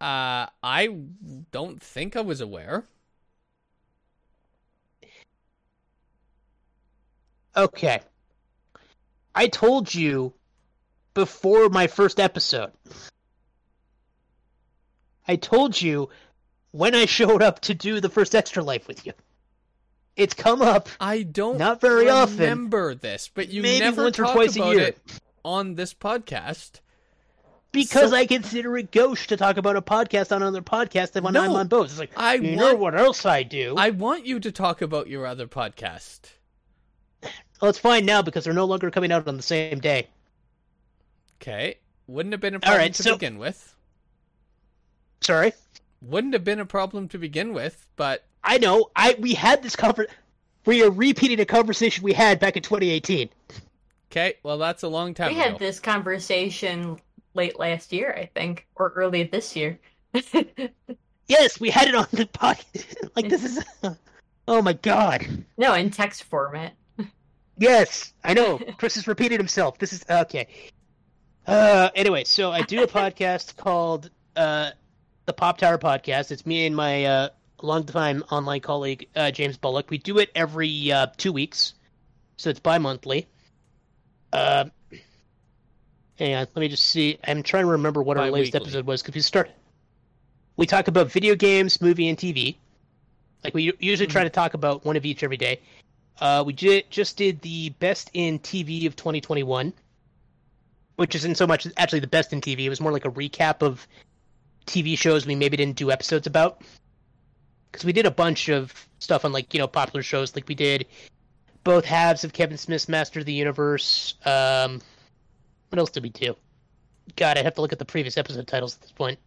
[SPEAKER 2] Uh, I don't think I was aware.
[SPEAKER 1] Okay. I told you before my first episode. I told you when I *laughs* showed up to do the first Extra Life with you. It's come up
[SPEAKER 2] I don't
[SPEAKER 1] Not very often.
[SPEAKER 2] remember this, but you
[SPEAKER 1] maybe
[SPEAKER 2] never
[SPEAKER 1] once or twice a year.
[SPEAKER 2] it on this podcast.
[SPEAKER 1] because
[SPEAKER 2] So-
[SPEAKER 1] I consider it gauche to talk about a podcast on another podcast and when
[SPEAKER 2] No,
[SPEAKER 1] I'm on both. It's like,
[SPEAKER 2] I
[SPEAKER 1] you know what else I do?
[SPEAKER 2] I want you to talk about your other podcast.
[SPEAKER 1] Well, it's fine now because they're no longer coming out on the same day.
[SPEAKER 2] Okay. Wouldn't have been a problem
[SPEAKER 1] right,
[SPEAKER 2] to
[SPEAKER 1] so-
[SPEAKER 2] begin with.
[SPEAKER 1] Sorry.
[SPEAKER 2] Wouldn't have been a problem to begin with, but
[SPEAKER 1] I know. I we had this conver We are repeating a conversation we had back in 2018.
[SPEAKER 2] okay, well that's a long time
[SPEAKER 3] We
[SPEAKER 2] ago.
[SPEAKER 3] had this conversation late last year, I think, or early this year. *laughs*
[SPEAKER 1] Yes, we had it on the podcast. *laughs* like this is. *laughs* Oh my god.
[SPEAKER 3] no, in text format.
[SPEAKER 1] Yes, I know. *laughs* Chris has repeated himself. This is okay. Uh, anyway, so I do a *laughs* podcast called uh, the Pop Tower Podcast. It's me and my uh, longtime online colleague uh, James Bullock. We do it every uh, two weeks, so it's bi-monthly. Uh, hang on, let me just see. I'm trying to remember what our latest episode was because we start. We talk about video games, movie, and TV. Like we u- usually try to talk about one of each every day. Uh, we ju- just did the best in TV of 2021, which isn't so much actually the best in TV. It was more like a recap of TV shows we maybe didn't do episodes about. Because we did a bunch of stuff on like you know popular shows, like we did both halves of Kevin Smith's Master of the Universe. Um, what else did we do? God, I have to look at the previous episode titles at this point.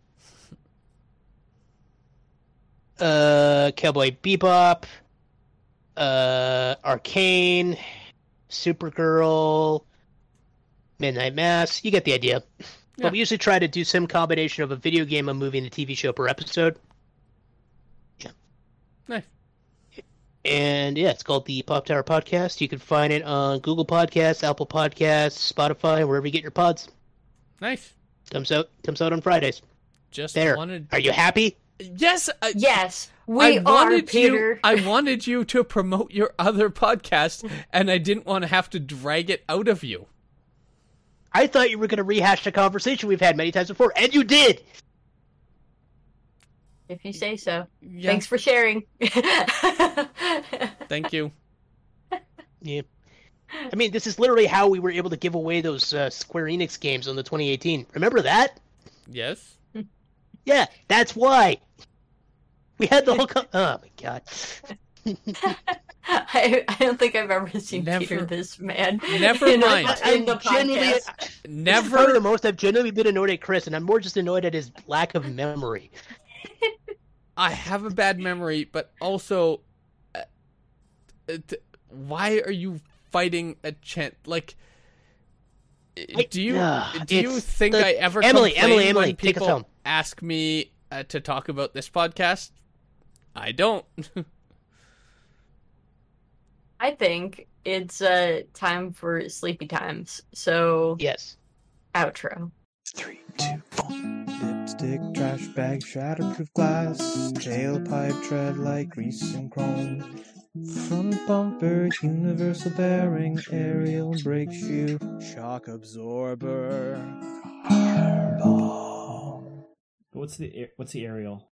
[SPEAKER 1] Uh, Cowboy Bebop uh, Arcane, Supergirl, Midnight Mass. You get the idea.
[SPEAKER 2] Yeah.
[SPEAKER 1] But we usually try to do some combination of a video game, a movie, and a TV show per episode. Yeah.
[SPEAKER 2] Nice.
[SPEAKER 1] And yeah, it's called the Pop Tower Podcast. You can find it on Google Podcasts, Apple Podcasts, Spotify, wherever you get your pods.
[SPEAKER 2] Nice.
[SPEAKER 1] Comes out comes out on Fridays.
[SPEAKER 2] Just
[SPEAKER 1] There.
[SPEAKER 2] wanted
[SPEAKER 1] Are you happy?
[SPEAKER 2] Yes, I,
[SPEAKER 3] Yes,
[SPEAKER 2] I
[SPEAKER 3] we are,
[SPEAKER 2] wanted
[SPEAKER 3] Peter.
[SPEAKER 2] you I wanted you to promote your other podcast and I didn't want to have to drag it out of you.
[SPEAKER 1] I thought you were going to rehash the conversation we've had many times before, and you did.
[SPEAKER 3] If you say so.
[SPEAKER 2] Yeah.
[SPEAKER 3] Thanks for sharing.
[SPEAKER 2] Thank you. *laughs*
[SPEAKER 1] Yeah. I mean, this is literally how we were able to give away those uh, Square Enix games on the 2018. Remember that?
[SPEAKER 2] Yes.
[SPEAKER 1] Yeah, that's why. We had the whole. Co- *laughs* oh my god. *laughs*
[SPEAKER 3] I, I don't think I've ever seen
[SPEAKER 2] Never-
[SPEAKER 3] Peter this mad.
[SPEAKER 2] Never
[SPEAKER 3] in a-
[SPEAKER 2] mind.
[SPEAKER 3] in the
[SPEAKER 1] genuinely,
[SPEAKER 3] podcast.
[SPEAKER 1] this is probably
[SPEAKER 2] Never
[SPEAKER 1] the most I've genuinely been annoyed at Chris, and I'm more just annoyed at his lack of memory. *laughs*
[SPEAKER 2] I have a bad memory, but also, uh, uh, t- why are you fighting a chant? Like, uh,
[SPEAKER 1] I-
[SPEAKER 2] do you
[SPEAKER 1] Ugh, *sighs*
[SPEAKER 2] do you think I ever
[SPEAKER 1] Emily, Emily, Emily,
[SPEAKER 2] when
[SPEAKER 1] take us
[SPEAKER 2] people
[SPEAKER 1] home.
[SPEAKER 2] Ask me uh, to talk about this podcast? I don't. *laughs*
[SPEAKER 3] I think it's uh, time for sleepy times. So,
[SPEAKER 1] Yes.
[SPEAKER 3] outro.
[SPEAKER 5] Three, two, one. Lipstick, trash bag, shatterproof glass, tailpipe tread like grease and chrome. Front bumper, universal bearing, aerial brake shoe, shock absorber.
[SPEAKER 6] What's the what's the aerial?